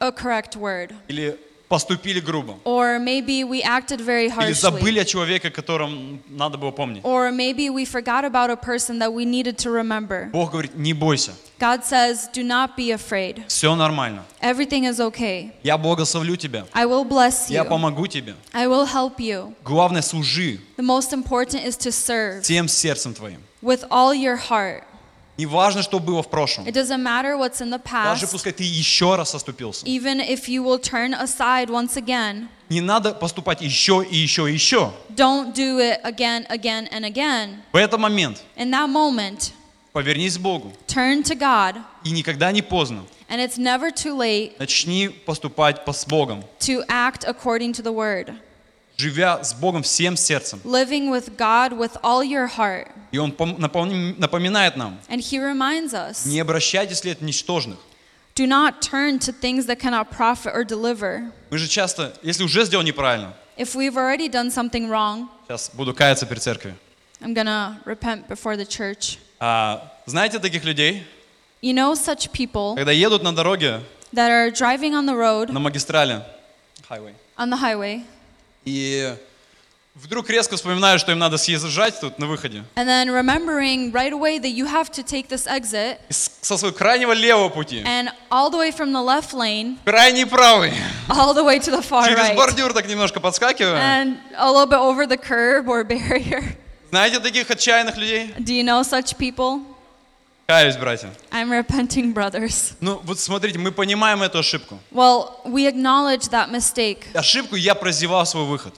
a correct word. Или поступили грубо. Or maybe we acted very Или забыли harshly. о человеке, о котором надо было помнить. Or maybe we forgot about a person that we needed to remember. Бог говорит, не бойся, God says, Do not be afraid. все нормально. Everything is okay. Я благословлю тебя. I will bless Я you. помогу тебе. I will help you. Главное, служи The most important is to serve всем сердцем твоим. with all your heart. Не важно, что было в прошлом. It doesn't matter what's in the Даже past, пускай ты еще раз оступился. even if you will turn aside once again. Не надо поступать еще и еще и еще. Don't do it again, again, and again. В этот момент In that moment, Повернись к Богу. turn to God, И никогда не поздно. and it's never too late Начни поступать по с Богом, to act according to the word. живя с Богом всем сердцем. Living with God with all your heart. И Он напоминает нам, And He reminds us не обращайтесь ли от ничтожных. do not turn to things that cannot profit or deliver. Мы же часто, если уже сделал неправильно, If we've already done something wrong, сейчас буду каяться перед церковью. I'm gonna repent before the church. А, знаете таких людей, You know such people когда едут на дороге, that are driving on the road, на магистрали, highway, on the highway, и вдруг резко вспоминают, что им надо съезжать тут на выходе. and then remembering right away that you have to take this exit, И с- со своего крайнего левого пути, and all the way from the left lane, крайний правый, all the way to the far через right, бордюр так немножко подскакивая. and a little bit over the curb or barrier. Знаете таких отчаянных людей? Do you know such people? Каюсь, братья. I'm repenting, brothers. Ну вот смотрите, мы понимаем эту ошибку. Well, we acknowledge that mistake. Ошибку я прозевал свой выход.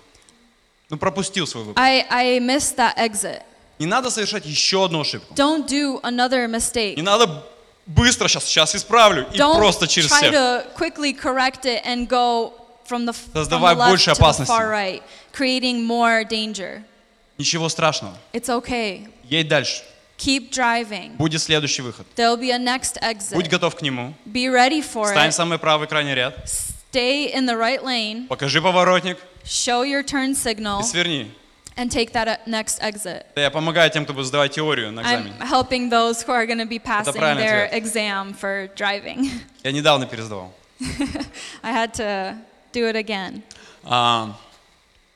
Ну пропустил свой выход. I, I missed that exit. Не надо совершать еще одну ошибку. Don't do another mistake. Не надо быстро сейчас, сейчас исправлю и Don't просто через try всех. to quickly correct it and go from the, from the Создавай left больше to the опасности. far right, creating more danger. Ничего страшного. It's okay. Едь дальше. Keep driving. Будет следующий выход. There'll be a next Будь exit. готов к нему. Be ready for Стань it. самый правый крайний ряд. Stay in the right lane. Покажи поворотник Show your turn и signal сверни. and take that uh, next exit. Я помогаю тем, кто будет сдавать теорию на I'm экзамене. helping those who are going to be passing their ответ. exam for driving. Я недавно пересдавал. I had to do it again. А,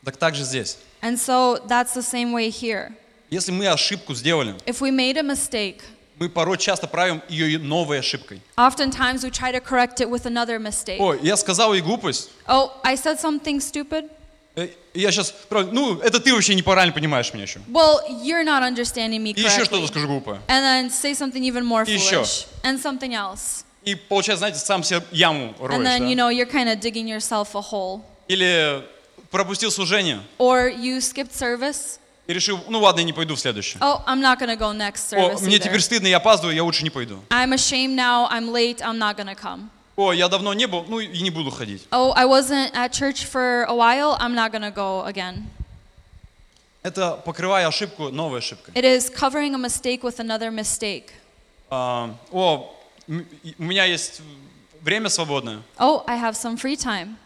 так так же здесь. And so that's the same way here. Если мы ошибку сделали, If we made a mistake, мы порой часто правим ее и новой ошибкой. oftentimes we try to correct it with another mistake. Ой, я сказал ей глупость, Oh, I said something stupid, Э, Я сейчас, ну, это ты вообще неправильно понимаешь меня еще. Well, you're not understanding me И еще correctly. что-то скажу глупое. And then say something even more И еще. foolish. And something else. И получается, знаете, сам себе яму роешь, And then, да? you know, you're kind of digging yourself a hole. Или пропустил служение Or you skipped service. и решил, ну ладно, я не пойду в следующее. Oh, I'm not to go next О, service мне either. теперь стыдно, я опаздываю, я лучше не пойду. I'm ashamed now. I'm late. I'm not to come. О, я давно не был, ну и не буду ходить. Oh, I wasn't at church for a while. I'm not to go again. Это покрывая ошибку новой ошибкой. It is covering a mistake with another mistake. А, о, у меня есть время свободное, Oh, I have some free time.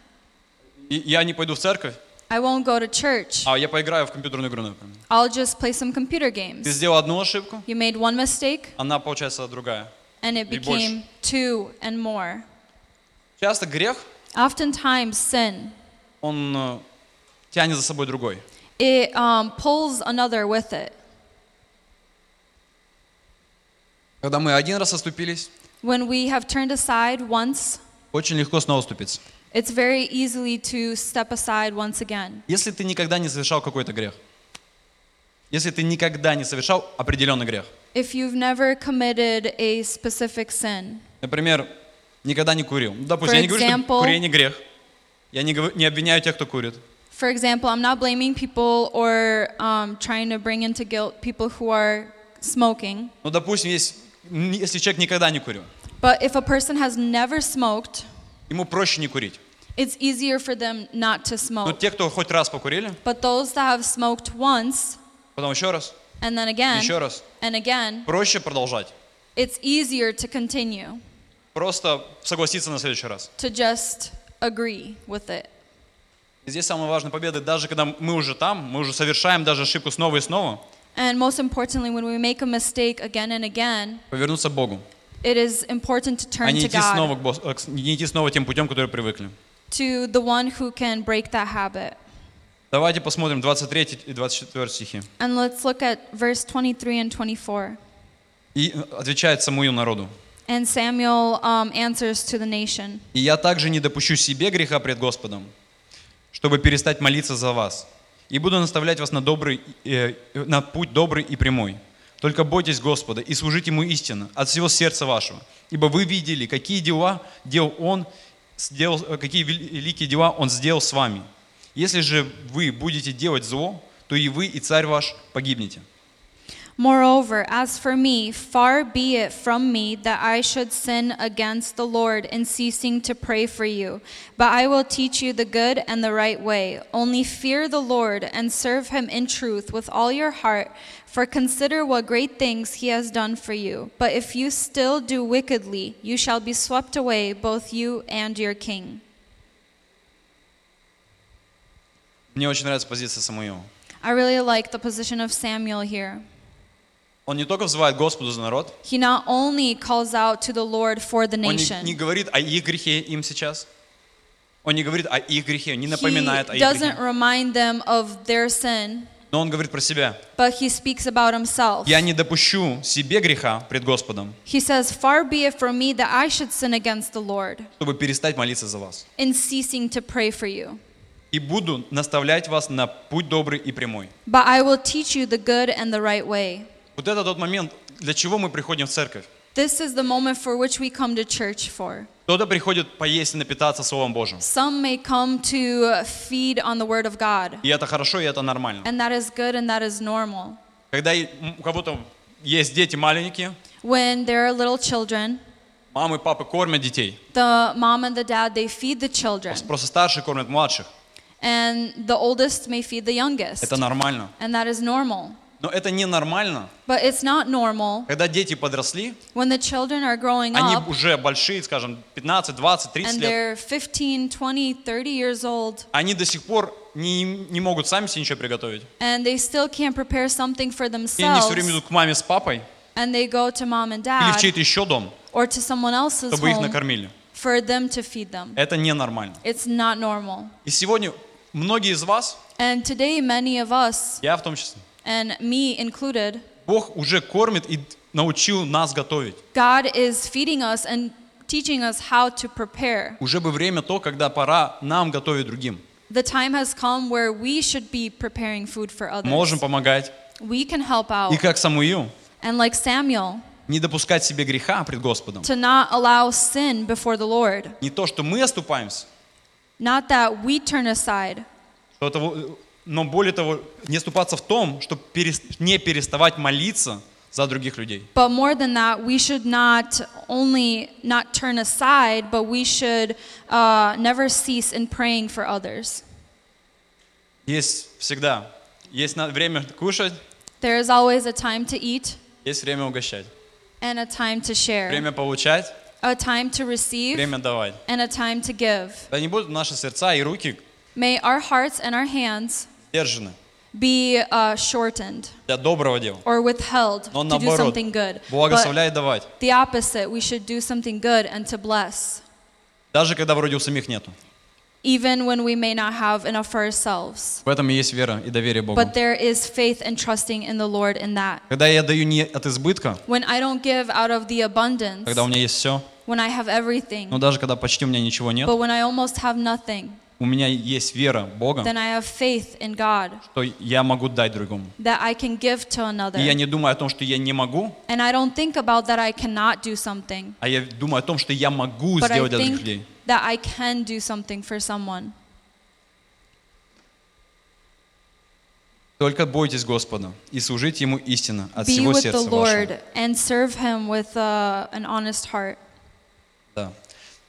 Я не пойду в церковь, I won't go to church. а я поиграю в компьютерную игру, например. I'll just play some computer Ты games. сделал одну ошибку, You made one mistake, она получается другая. and it became two and more. Часто грех, Oftentimes, sin он э, тянет за собой другой. it um, pulls another with it. Когда мы один раз оступились, When we have turned aside once, очень легко снова оступиться. it's very easily to step aside once again. Если ты никогда не совершал какой-то грех, если ты никогда не совершал определенный грех, If you've never committed a specific sin, например, никогда не курил. Ну, Допустим, For я не говорю, example- что курение грех. Я не, говорю- не обвиняю тех, кто курит. for example, I'm not blaming people or um, trying to bring into guilt people who are smoking. Ну, допустим, есть, м, если человек никогда не курил, But if a person has never smoked, ему проще не курить. it's easier for them not to Но smoke. те, кто хоть раз покурили, But those that have smoked once потом еще раз, and then again еще раз, and again, проще продолжать. it's easier to continue, Просто согласиться на следующий раз. to just agree with it. И здесь самая важная победа, даже когда мы уже там, мы уже совершаем даже ошибку снова и снова, And most importantly, when we make a mistake again and again, повернуться к Богу, it is important to а turn не to идти, снова к Бос- к- не идти снова тем путем, который привыкли. to the one who can break that habit. Давайте посмотрим 23 и 24 стихи. And let's look at verse 23 and 24. И э, отвечает Самуил народу. And Samuel um, answers to the nation. «И я также не допущу себе греха пред Господом, чтобы перестать молиться за вас. И буду наставлять вас на, добрый, э, на путь добрый и прямой. Только бойтесь Господа и служите Ему истинно от всего сердца вашего. Ибо вы видели, какие дела делал Он, сделал, какие вели- великие дела Он сделал с вами. Если же вы будете делать зло, то и вы, и царь ваш погибнете. Moreover, as for me, far be it from me that I should sin against the Lord in ceasing to pray for you. But I will teach you the good and the right way. Only fear the Lord and serve him in truth with all your heart, for consider what great things he has done for you. But if you still do wickedly, you shall be swept away, both you and your king. Мне очень нравится позиция Самуила. I really like the position of Samuel here. Он не только взывает Господу за народ, He not only calls out to the Lord for the Он не, nation. не говорит о их грехе им сейчас. Он не говорит о их грехе, не He напоминает о их doesn't грехе. remind them of their sin, Но он говорит про себя. but he speaks about himself. Я не допущу себе греха пред Господом, He says, Far be it from me that I should sin against the Lord чтобы перестать молиться за вас. in ceasing to pray for you. И буду наставлять вас на путь добрый и прямой. But I will teach you the good and the right way. Вот это тот момент, для чего мы приходим в церковь. This is the moment for which we come to church for. Кто-то приходит поесть и напитаться Словом Божьим. Some may come to feed on the Word of God, И это хорошо, и это нормально. and that is good and that is normal. Когда у кого-то есть дети маленькие, When there are little children, мамы и папы кормят детей. the mom and the dad they feed the children, Просто старшие кормят младших. and the oldest may feed the youngest, Это нормально. and that is normal. Но это ненормально, But it's not normal когда дети подросли, when the children are growing они up уже большие, скажем, 15, 20, 30 and лет, they're 15, 20, 30 years old они до сих пор не, не могут сами себе ничего приготовить. and they still can't prepare something for И они все themselves время идут к маме с папой and they go to mom and или в dad чей-то еще дом, or to someone else's чтобы их накормили. for them to feed them. Это ненормально. It's not normal. И сегодня многие из вас, And today, many of us, я в том числе, and me included, Бог уже кормит и научил нас готовить. God is feeding us and teaching us how to prepare. Уже бы время то, когда пора нам готовить другим. The time has come where we should be preparing food for others. Можем помогать. We can help out. И как Самуил, And like Samuel, не допускать себе греха пред Господом. to not allow sin before the Lord. Не то, что мы оступаемся, Not that we turn aside, что того- но более того, не оступаться в том, чтобы не переставать молиться за других людей. but more than that, we should not only not turn aside, but we should uh, never cease in praying for others. Есть всегда. Есть время кушать, There is always a time to eat есть время угощать. and a time to share, Время получать, a time to receive время давать. and a time to give. Да не будут наши сердца и руки May our hearts and our hands держаны be uh, shortened для доброго дела. or withheld Но to do наоборот, something good. But благословляй и давать. the opposite, we should do something good and to bless, Даже когда вроде у самих нету. even when we may not have enough for ourselves. В этом и есть вера и доверие Богу. But there is faith and trusting in the Lord in that. Когда я даю не от избытка, When I don't give out of the abundance, когда у меня есть все, when I have everything, но даже когда почти у меня ничего нет, but when I almost have nothing, у меня есть вера Бога, then I have faith in God что я могу дать другому. that I can give to another. И я не думаю о том, что я не могу, And I don't think about that I cannot do something, а я думаю о том, что я могу but I сделать для других людей. that I can do something for someone. Только бойтесь Господа и служите Ему истинно от Be всего with the сердца Lord вашего. and serve Him with uh, an honest heart.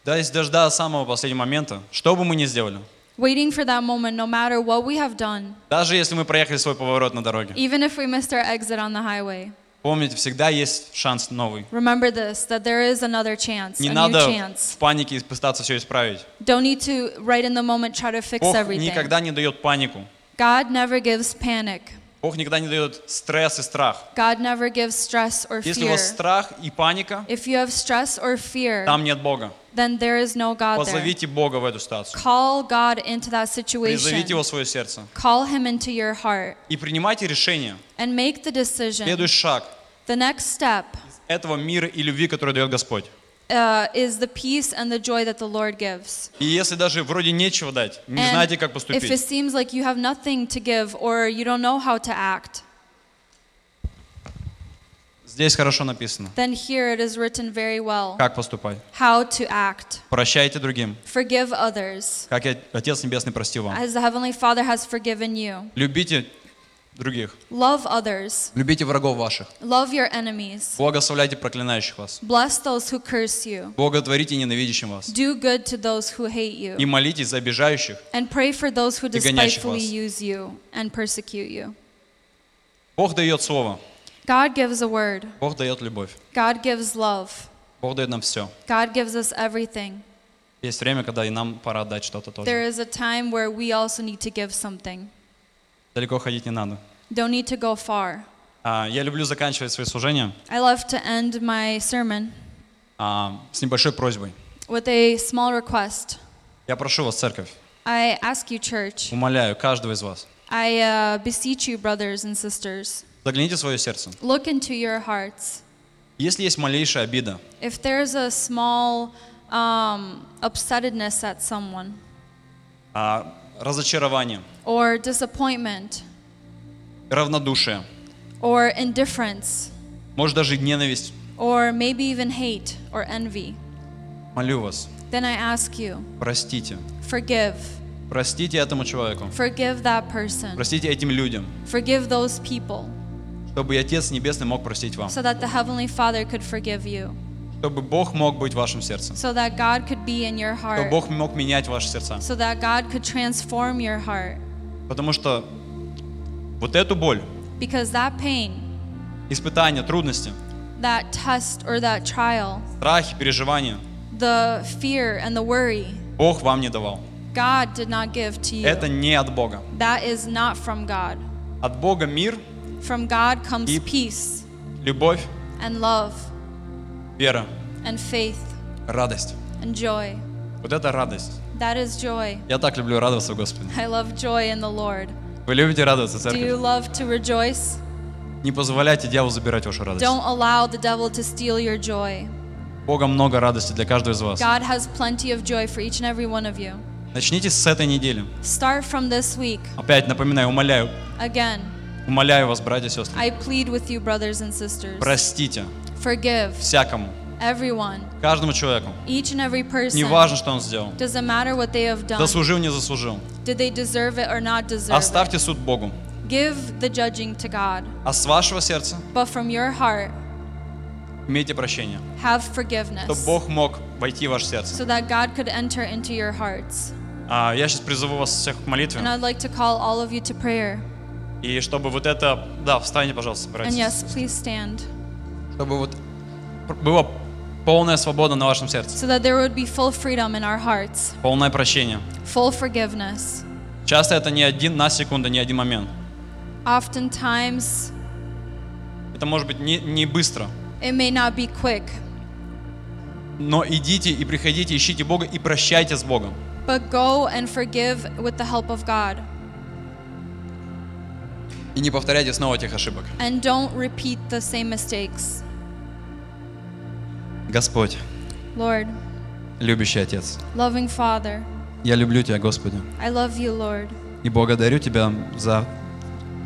Да. Если даже до самого последнего момента, что бы мы ни сделали, Waiting for that moment, no matter what we have done, даже если мы проехали свой поворот на дороге, even if we missed our exit on the highway, помните, всегда есть шанс новый. remember this that there is another chance, Не a new надо chance. в панике пытаться все исправить. Don't need to, right in the moment, try to fix Бог everything. никогда не дает панику. God never gives panic. Бог никогда не дает стресс и страх. God never gives stress or Если у fear. вас страх и паника, If you have stress or fear, там нет Бога. then there is no God there. Позовите Бога в эту ситуацию. Call God into that situation. Призовите Его в свое сердце. Call Him into your heart И принимайте решение. and make the decision. Следующий шаг The next step этого мира и любви, который дает Господь. uh, is the peace and the joy that the Lord gives. И если даже вроде нечего дать, не And знаете, как if it поступить, seems like you have nothing to give or you don't know how to act, здесь хорошо написано, then here it is written very well как поступать. how to act. Прощайте другим, Forgive others как и Отец Небесный простил вам. as the Heavenly Father has forgiven you. Любите других. Love others. Любите врагов ваших. Love your enemies. Благословляйте проклинающих вас. Bless those who curse you. Благотворите ненавидящим вас. Do good to those who hate you. И молитесь за обижающих. And pray for those who И гонящих despitefully вас. use you and persecute you. Бог дает Слово. God gives a word. Бог дает любовь. God gives love. Бог дает нам все. God gives us everything. Есть время, когда и нам пора дать что-то тоже. There is a time where we also need to give something. Далеко ходить не надо. Don't need to go far. А, Я люблю заканчивать свои служения I love to end my sermon а, с небольшой просьбой. with a small request. Я прошу вас, церковь, I ask you, church, умоляю каждого из вас, I uh, beseech you, brothers and sisters, загляните в свое сердце. look into your hearts. Если есть малейшая обида, If there's a small um, upsetedness at someone а, разочарование, or disappointment равнодушие, or indifference может даже ненависть, or maybe even hate or envy, молю вас, then I ask you, простите. forgive. Простите этому человеку. Forgive that person. Простите этим людям, Forgive those people чтобы Отец Небесный мог простить вам. so that the Heavenly Father could forgive you, Чтобы Бог мог быть в вашем сердце. so that God could be in your Чтобы heart, Бог мог менять ваши сердца. so that God could transform your heart. Потому что вот эту боль, Because that pain, испытания, трудности, that test or that trial, страхи, переживания the fear and the worry, Бог вам не давал. God did not give to you. Это не от Бога. That is not from God. От Бога мир, From God comes И- peace любовь, and love вера, and faith радость. and joy. Вот это радость. That is joy. Я так люблю радоваться в Господе. I love joy in the Lord. Вы любите радоваться, Do you церковь? love to rejoice? Не позволяйте дьяволу забирать вашу радость. Don't allow the devil to steal your joy. Бога много радости для каждого из вас. God has plenty of joy for each and every one of you. Начните с этой недели. Start from this week. Опять напоминаю, умоляю, Again, умоляю вас, братья и сестры. I plead with you, brothers and sisters. Простите Forgive всякому, everyone, каждому человеку. each and every person. Не важно, что он сделал. Doesn't matter what they have done. Заслужил, не заслужил. Did they deserve it or not deserve Оставьте суд Богу. Give the judging to God. А с вашего сердца But from your heart, имейте прощение. have Чтобы forgiveness. Бог мог войти в ваше сердце. So that God could enter into your hearts. А, я сейчас призову вас всех к молитве. And I'd like to call all of you to prayer. И чтобы вот это... Да, встаньте, пожалуйста, And братья. yes, please stand. Чтобы вот была полная свобода на вашем сердце. So that there would be full freedom in our hearts, Полное прощение. full forgiveness. Часто это не один на секунду, не один момент. Oftentimes, Это может быть не, не быстро. it may not be quick, Но идите и приходите, ищите Бога и прощайте с Богом. but go and forgive with the help of God. И не повторяйте снова тех ошибок. And don't repeat the same mistakes. Господь, Lord, любящий Отец, loving Father, я люблю Тебя, Господи, I love you, Lord. и благодарю Тебя за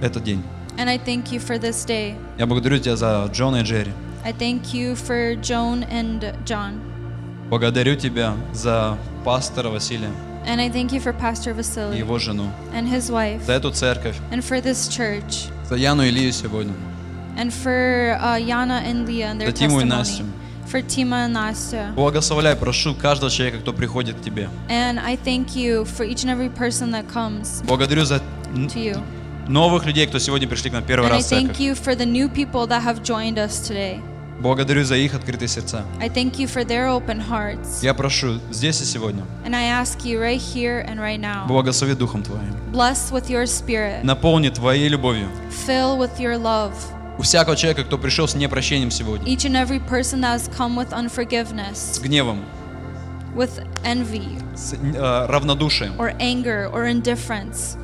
этот день. And I thank you for this day. Я благодарю Тебя за Джона и Джерри. I thank you for Joan and John. Благодарю Тебя за пастора Василия And I thank you for Pastor и Vasily его жену, and his wife. за эту церковь, And for this church. за Яну и Илью сегодня, And for uh, Yana and Leah and their за Тиму и. Настю. For Tima and Nastya. Благословляй, прошу каждого человека, кто приходит к Тебе. And I thank you for each and every person that comes Благодарю за to you. новых людей, кто сегодня пришли к нам первый And I раз в thank церковь. you for the new people that have joined us today. Благодарю за их открытые сердца. I thank you for their open hearts. Я прошу здесь и сегодня, And I ask you right here and right now. благослови Духом Твоим. Bless with your spirit. Наполни Твоей любовью. Fill with your love. У всякого человека, кто пришел с непрощением сегодня, Each and every person that has come with с unforgiveness, гневом, with envy, с э, равнодушием, or anger, or indifference.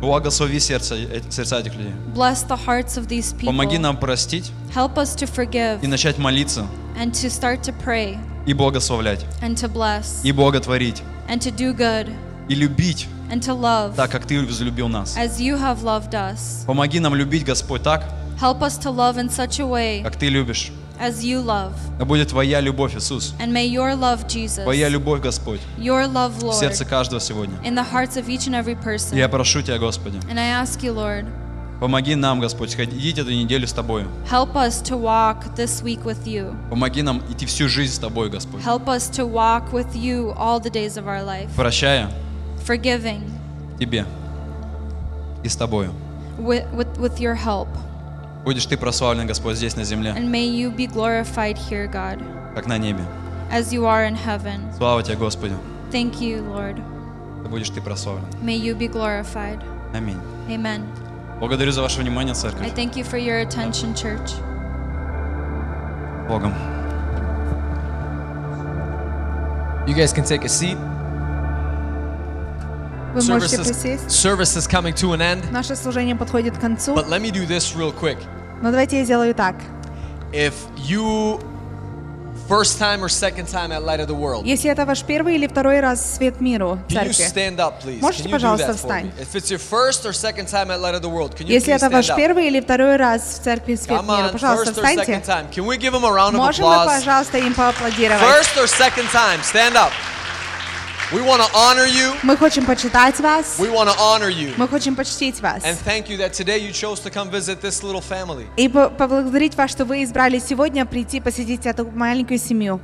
благослови сердца, э- сердца этих людей. Bless the hearts of these people. Помоги нам простить Help us to forgive и начать молиться, and to start to pray и благословлять, and to bless и благотворить, and to do good и любить and to love так, как Ты возлюбил нас. as you have loved us. Помоги нам любить, Господь, так, Help us to love in such a way как Ты любишь. as you love. Да будет Твоя любовь, Иисус. And may your love, Jesus, Твоя любовь, Господь, your love, в Lord, сердце каждого сегодня. in the hearts of each and every person. Я прошу Тебя, Господи, And I ask you, Lord, помоги нам, Господь, ходить эту неделю с Тобою. help us to walk this week with you. Помоги нам идти всю жизнь с Тобой, Господь. Help us to walk with you all the days of our life, Прощая forgiving Тебе и с Тобою. with, with, with your help. Будешь Ты прославлен, Господь, здесь на земле, And may you be glorified here, God, как на небе. as you are in heaven. Слава Тебе, Господи. Thank you, Lord. Да будешь Ты прославлен. May you be glorified. Аминь. Amen. Благодарю за ваше внимание, I церковь. thank you for your attention, church. Богом. You guys can take a seat. Вы Service можете is, присесть. service is coming to an end. Наше служение подходит к концу. But let me do this real quick. Но давайте я сделаю так. If you first time or second time at Light of the World, Если это ваш первый или второй раз в свет миру в can you церкви, stand up, please? Можете, Can you do пожалуйста, that for встань? me? If it's your first or second time at Light of the World, can you если please это stand ваш up? первый или второй раз в церкви свет Come мира, on, пожалуйста, first or second встаньте. time. Can we give him a round of Можем мы, applause? пожалуйста, им поаплодировать? First or second time, stand up. We want to honor you. Мы хотим почитать вас. We want to honor you. Мы хотим почтить вас. And thank you that today you chose to come visit this little family. И по- поблагодарить вас, что вы избрали сегодня прийти посетить эту маленькую семью.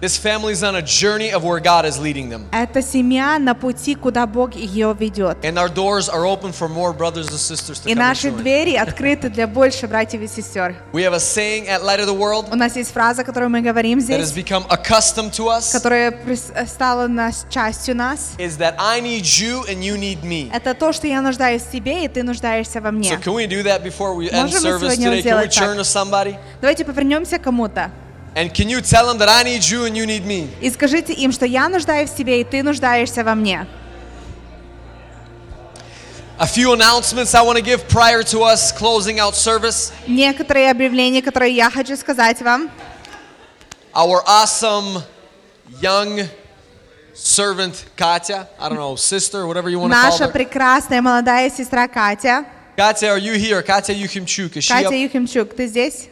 This family is on a journey of where God is leading them. Это семья на пути, куда Бог ее ведет. And our doors are open for more brothers and sisters to И come and наши join. двери открыты для больше братьев и сестер. We have a saying at Light of the World У нас есть фраза, которую мы говорим that has здесь, become accustomed to us которая прис- стала нас, частью нас. is that I need you and you need me. Это то, что я нуждаюсь в тебе, и ты нуждаешься во So мне. can we do that before we end Можем мы service сегодня today? Can we сделать так? turn to somebody? Давайте повернемся к кому-то. And can you tell them that I need you and you need me? И скажите им, что я нуждаюсь в тебе, и ты нуждаешься во мне. A few announcements I want to give prior to us closing out service. Некоторые объявления, которые я хочу сказать вам. Our awesome young servant Katya. I don't know, sister, whatever you want to call наша her. прекрасная молодая сестра Катя. Katya, are you here? Katya Yukhimchuk. Is she Катя up? Юхимчук, ты здесь?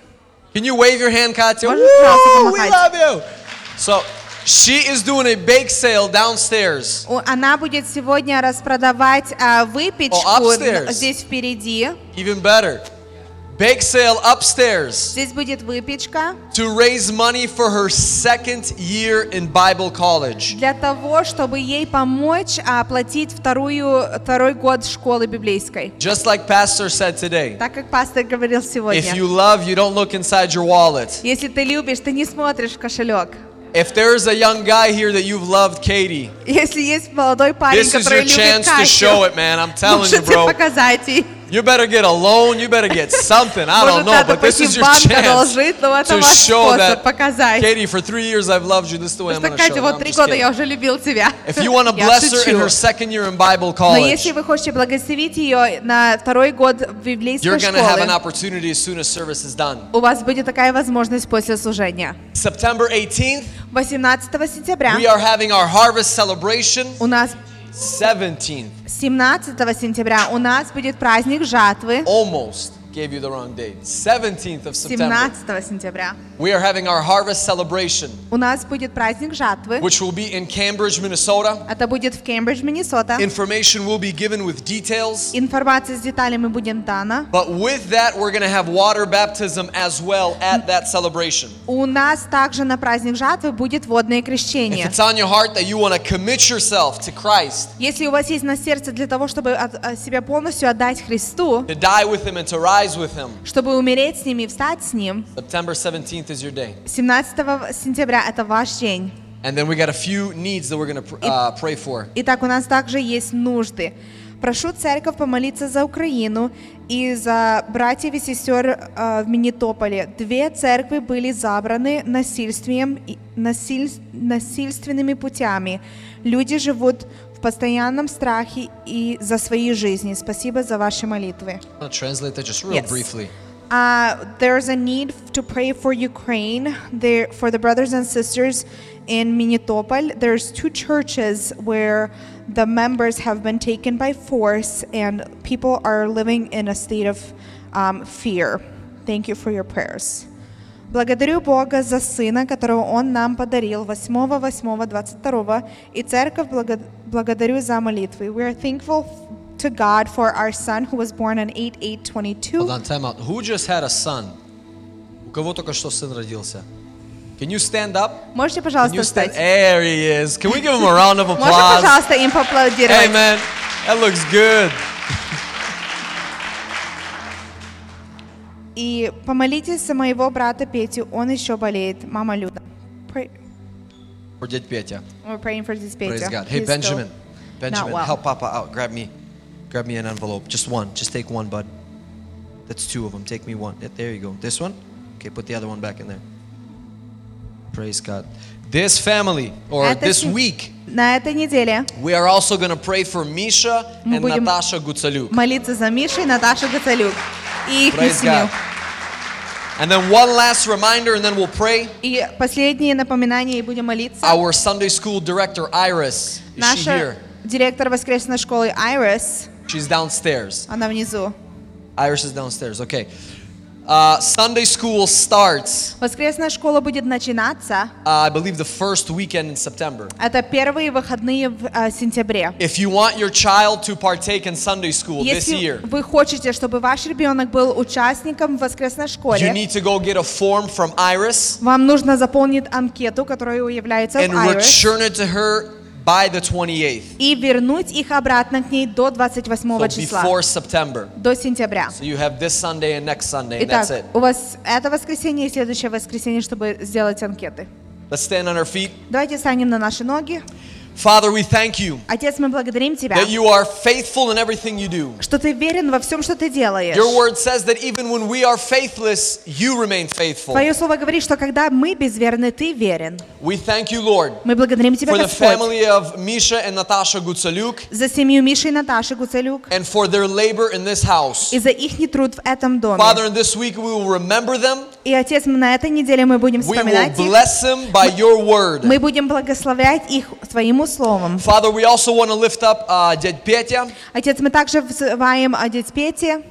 Can you wave your hand, Katya? Можешь просто Woo, we помахать? love you. So, she is doing a bake sale downstairs. У- Она будет сегодня распродавать а, выпечку О, upstairs. здесь впереди. Even better. Bake sale upstairs Здесь будет выпечка to raise money for her second year in Bible college. для того, чтобы ей помочь а, оплатить вторую, второй год школы библейской. Just like Pastor said today. Так как пастор говорил сегодня. If you love, you don't look inside your wallet. Если ты любишь, ты не смотришь в кошелек. If there's a young guy here that you've loved Katie, Если есть молодой парень, this is который your любит chance to Катю, show it, man. I'm telling you, можете bro. показать ей. You better get a loan. You better get something. I don't Может, know, надо but this пойти is в your банк chance одолжить, но это to ваш show способ that, показать. Katie, for three years I've loved you. This is the way I'm Что, going to show Катя, you. вот I'm три just года kidding. я уже любил тебя. If you want to Я bless her in шучу. her second year in Bible Но college, если вы хотите благословить ее на второй год библейской you're going to have an школы, opportunity as soon as service is done. у вас будет такая возможность после служения. September 18th, 18 сентября we are having our harvest celebration. у нас 17th, 17 сентября у нас будет праздник жатвы. almost gave you the wrong date. 17th of September, 17 сентября we are having our harvest celebration, у нас будет праздник жатвы. which will be in Cambridge, Minnesota. Это будет в Кембридж, Миннесота. Information will be given with details. Информация с деталями будет дана. But with that, we're going to have water baptism as well at that celebration. У нас также на праздник жатвы будет водное If крещение. it's on your heart that you want to commit yourself to Christ, Если у вас есть на сердце для того, чтобы от- а, себя полностью отдать Христу, to die with Him and to rise with Him, чтобы умереть с ним и встать с ним, September 17th is your day. 17 сентября это ваш день. And then we got a few needs that we're going to uh, pray for. Итак, у нас также есть нужды. Прошу церковь помолиться за Украину и за братьев и сестер э, в Минитополе. Две церкви были забраны насильствием, насиль- насильственными путями. Люди живут постоянном страхе и за свои жизни. Спасибо за ваши молитвы. I'm going to translate that just real Yes. briefly. Uh, there's a need to pray for Ukraine, there for the brothers and sisters in Minitopol. There's two churches where the members have been taken by force, and people are living in a state of um, fear. Thank you for your prayers. Благодарю Бога за Сына, которого Он нам подарил 8.8.22, и Церковь благо- благодарю за молитвы. We are thankful to God for our Son who was born on 8.8.22. Hold on, time out. Who just had a son? У кого только что сын родился? Can you stand up? Можете, Can пожалуйста, you stand? встать? There he is. Can we give him a round of applause? пожалуйста, им поаплодировать? Man, that looks good. И помолитесь за моего брата Петю, он еще болеет. Мама Люда. Pray- For did Petya. We're praying for this Petя. Praise God. Hey He's still Benjamin. not Benjamin, well. help Papa out. Grab me. Grab me an envelope. Just one. Just take one, bud. That's two of them. Take me one. Yeah, There you go. This one? Okay, put the other one back in there. Praise God. This family, or Это this сем- week, На этой неделе we are also going to pray for Misha Мы and будем Natasha Gutsaluk. молиться за Мишу и Наташу Гацалюк и их Praise семью. God. And then one last reminder, and then we'll pray. И последнее напоминание, и будем молиться. Our Sunday school director, Iris, is she Наша here? директор воскресной школы Айрис, She's downstairs. она внизу. Iris is downstairs. Okay. Uh, Sunday school starts, Воскресная школа будет начинаться. uh, I believe, the first weekend in September. Это первые выходные в э, сентябре. If you want your child to partake in Sunday school this Если year, вы хотите, чтобы ваш ребенок был участником в воскресной you школе, need to go get a form from Iris вам нужно заполнить анкету, которая является and в Iris, return it to her by the 28th. и вернуть их обратно к ней до 28 So числа, before September. до сентября. So you have this Sunday and next Sunday, and Итак, that's it. у вас это воскресенье и следующее воскресенье, чтобы сделать анкеты. Let's stand on our feet. Давайте встанем на наши ноги. Father, we thank you Отец, мы благодарим Тебя, that you are faithful in everything you do. что Ты верен во всем, что Ты делаешь. Your word says that even when we are faithless, you remain faithful. Твое слово говорит, что когда мы безверны, Ты верен. We thank you, Lord, Мы благодарим Тебя, for the Господь, family of Misha and Natasha Gutsaluk за семью Миши и Наташи Гуцелюк and for their labor in this house. и за их труд в этом доме. Father, in this week we will remember them И, Отец, на этой неделе мы будем We will вспоминать их. bless them by your word. Мы будем благословлять их Твоим словом. Father, we also want to lift up uh, Dad Petya, Отец, мы также взываем о дяде Пете,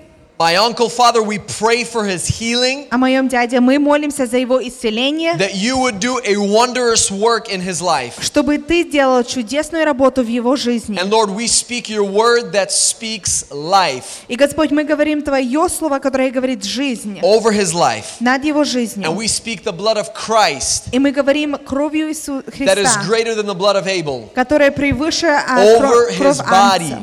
my uncle. Father, we pray for his healing, о моем дяде. Мы молимся за его исцеление, that you would do a wondrous work in his life. чтобы Ты делал чудесную работу в его жизни. And Lord, we speak your word that speaks life И, Господь, мы говорим Твое Слово, которое говорит жизнь over his life. над его жизнью. And we speak the blood of Christ И мы говорим кровью Иисуса that is Христа, greater than the blood of Abel которая превыше а, over кро- кровь his body.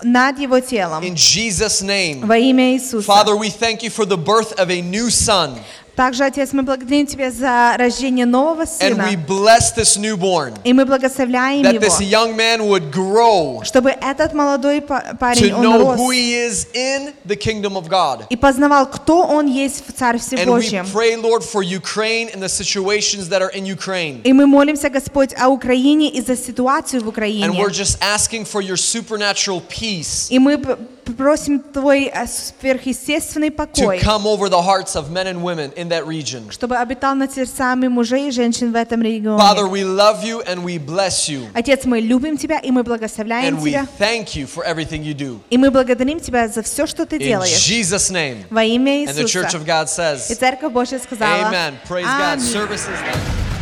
Ангца, над его телом. in Jesus' name. Во имя Иисуса. Father, we thank you for the birth of a new son. Также, Отец, мы благодарим Тебя за рождение нового And сына. we bless this newborn. И мы благословляем That его, this young man would grow чтобы этот молодой па- to парень, он know рос who he is in the kingdom of God. и познавал, кто он есть в Царстве And we Божьем. pray, Lord, for Ukraine and the situations that are in Ukraine. И мы молимся, Господь, о Украине и за ситуацию в And Украине. we're just asking for your supernatural peace И мы просим Твой э, сверхъестественный to покой, come over the hearts of men and women in that region. чтобы обитал над сердцами мужей и женщин в этом регионе. Father, we love you and we bless you. Отец, мы любим Тебя, и мы благословляем And we Тебя. thank you for everything you do. И мы благодарим Тебя за все, что Ты In делаешь. Jesus' name. Во имя And the Church Иисуса. of God И says, Церковь Божья сказала. Amen. Praise God. Аминь. Services.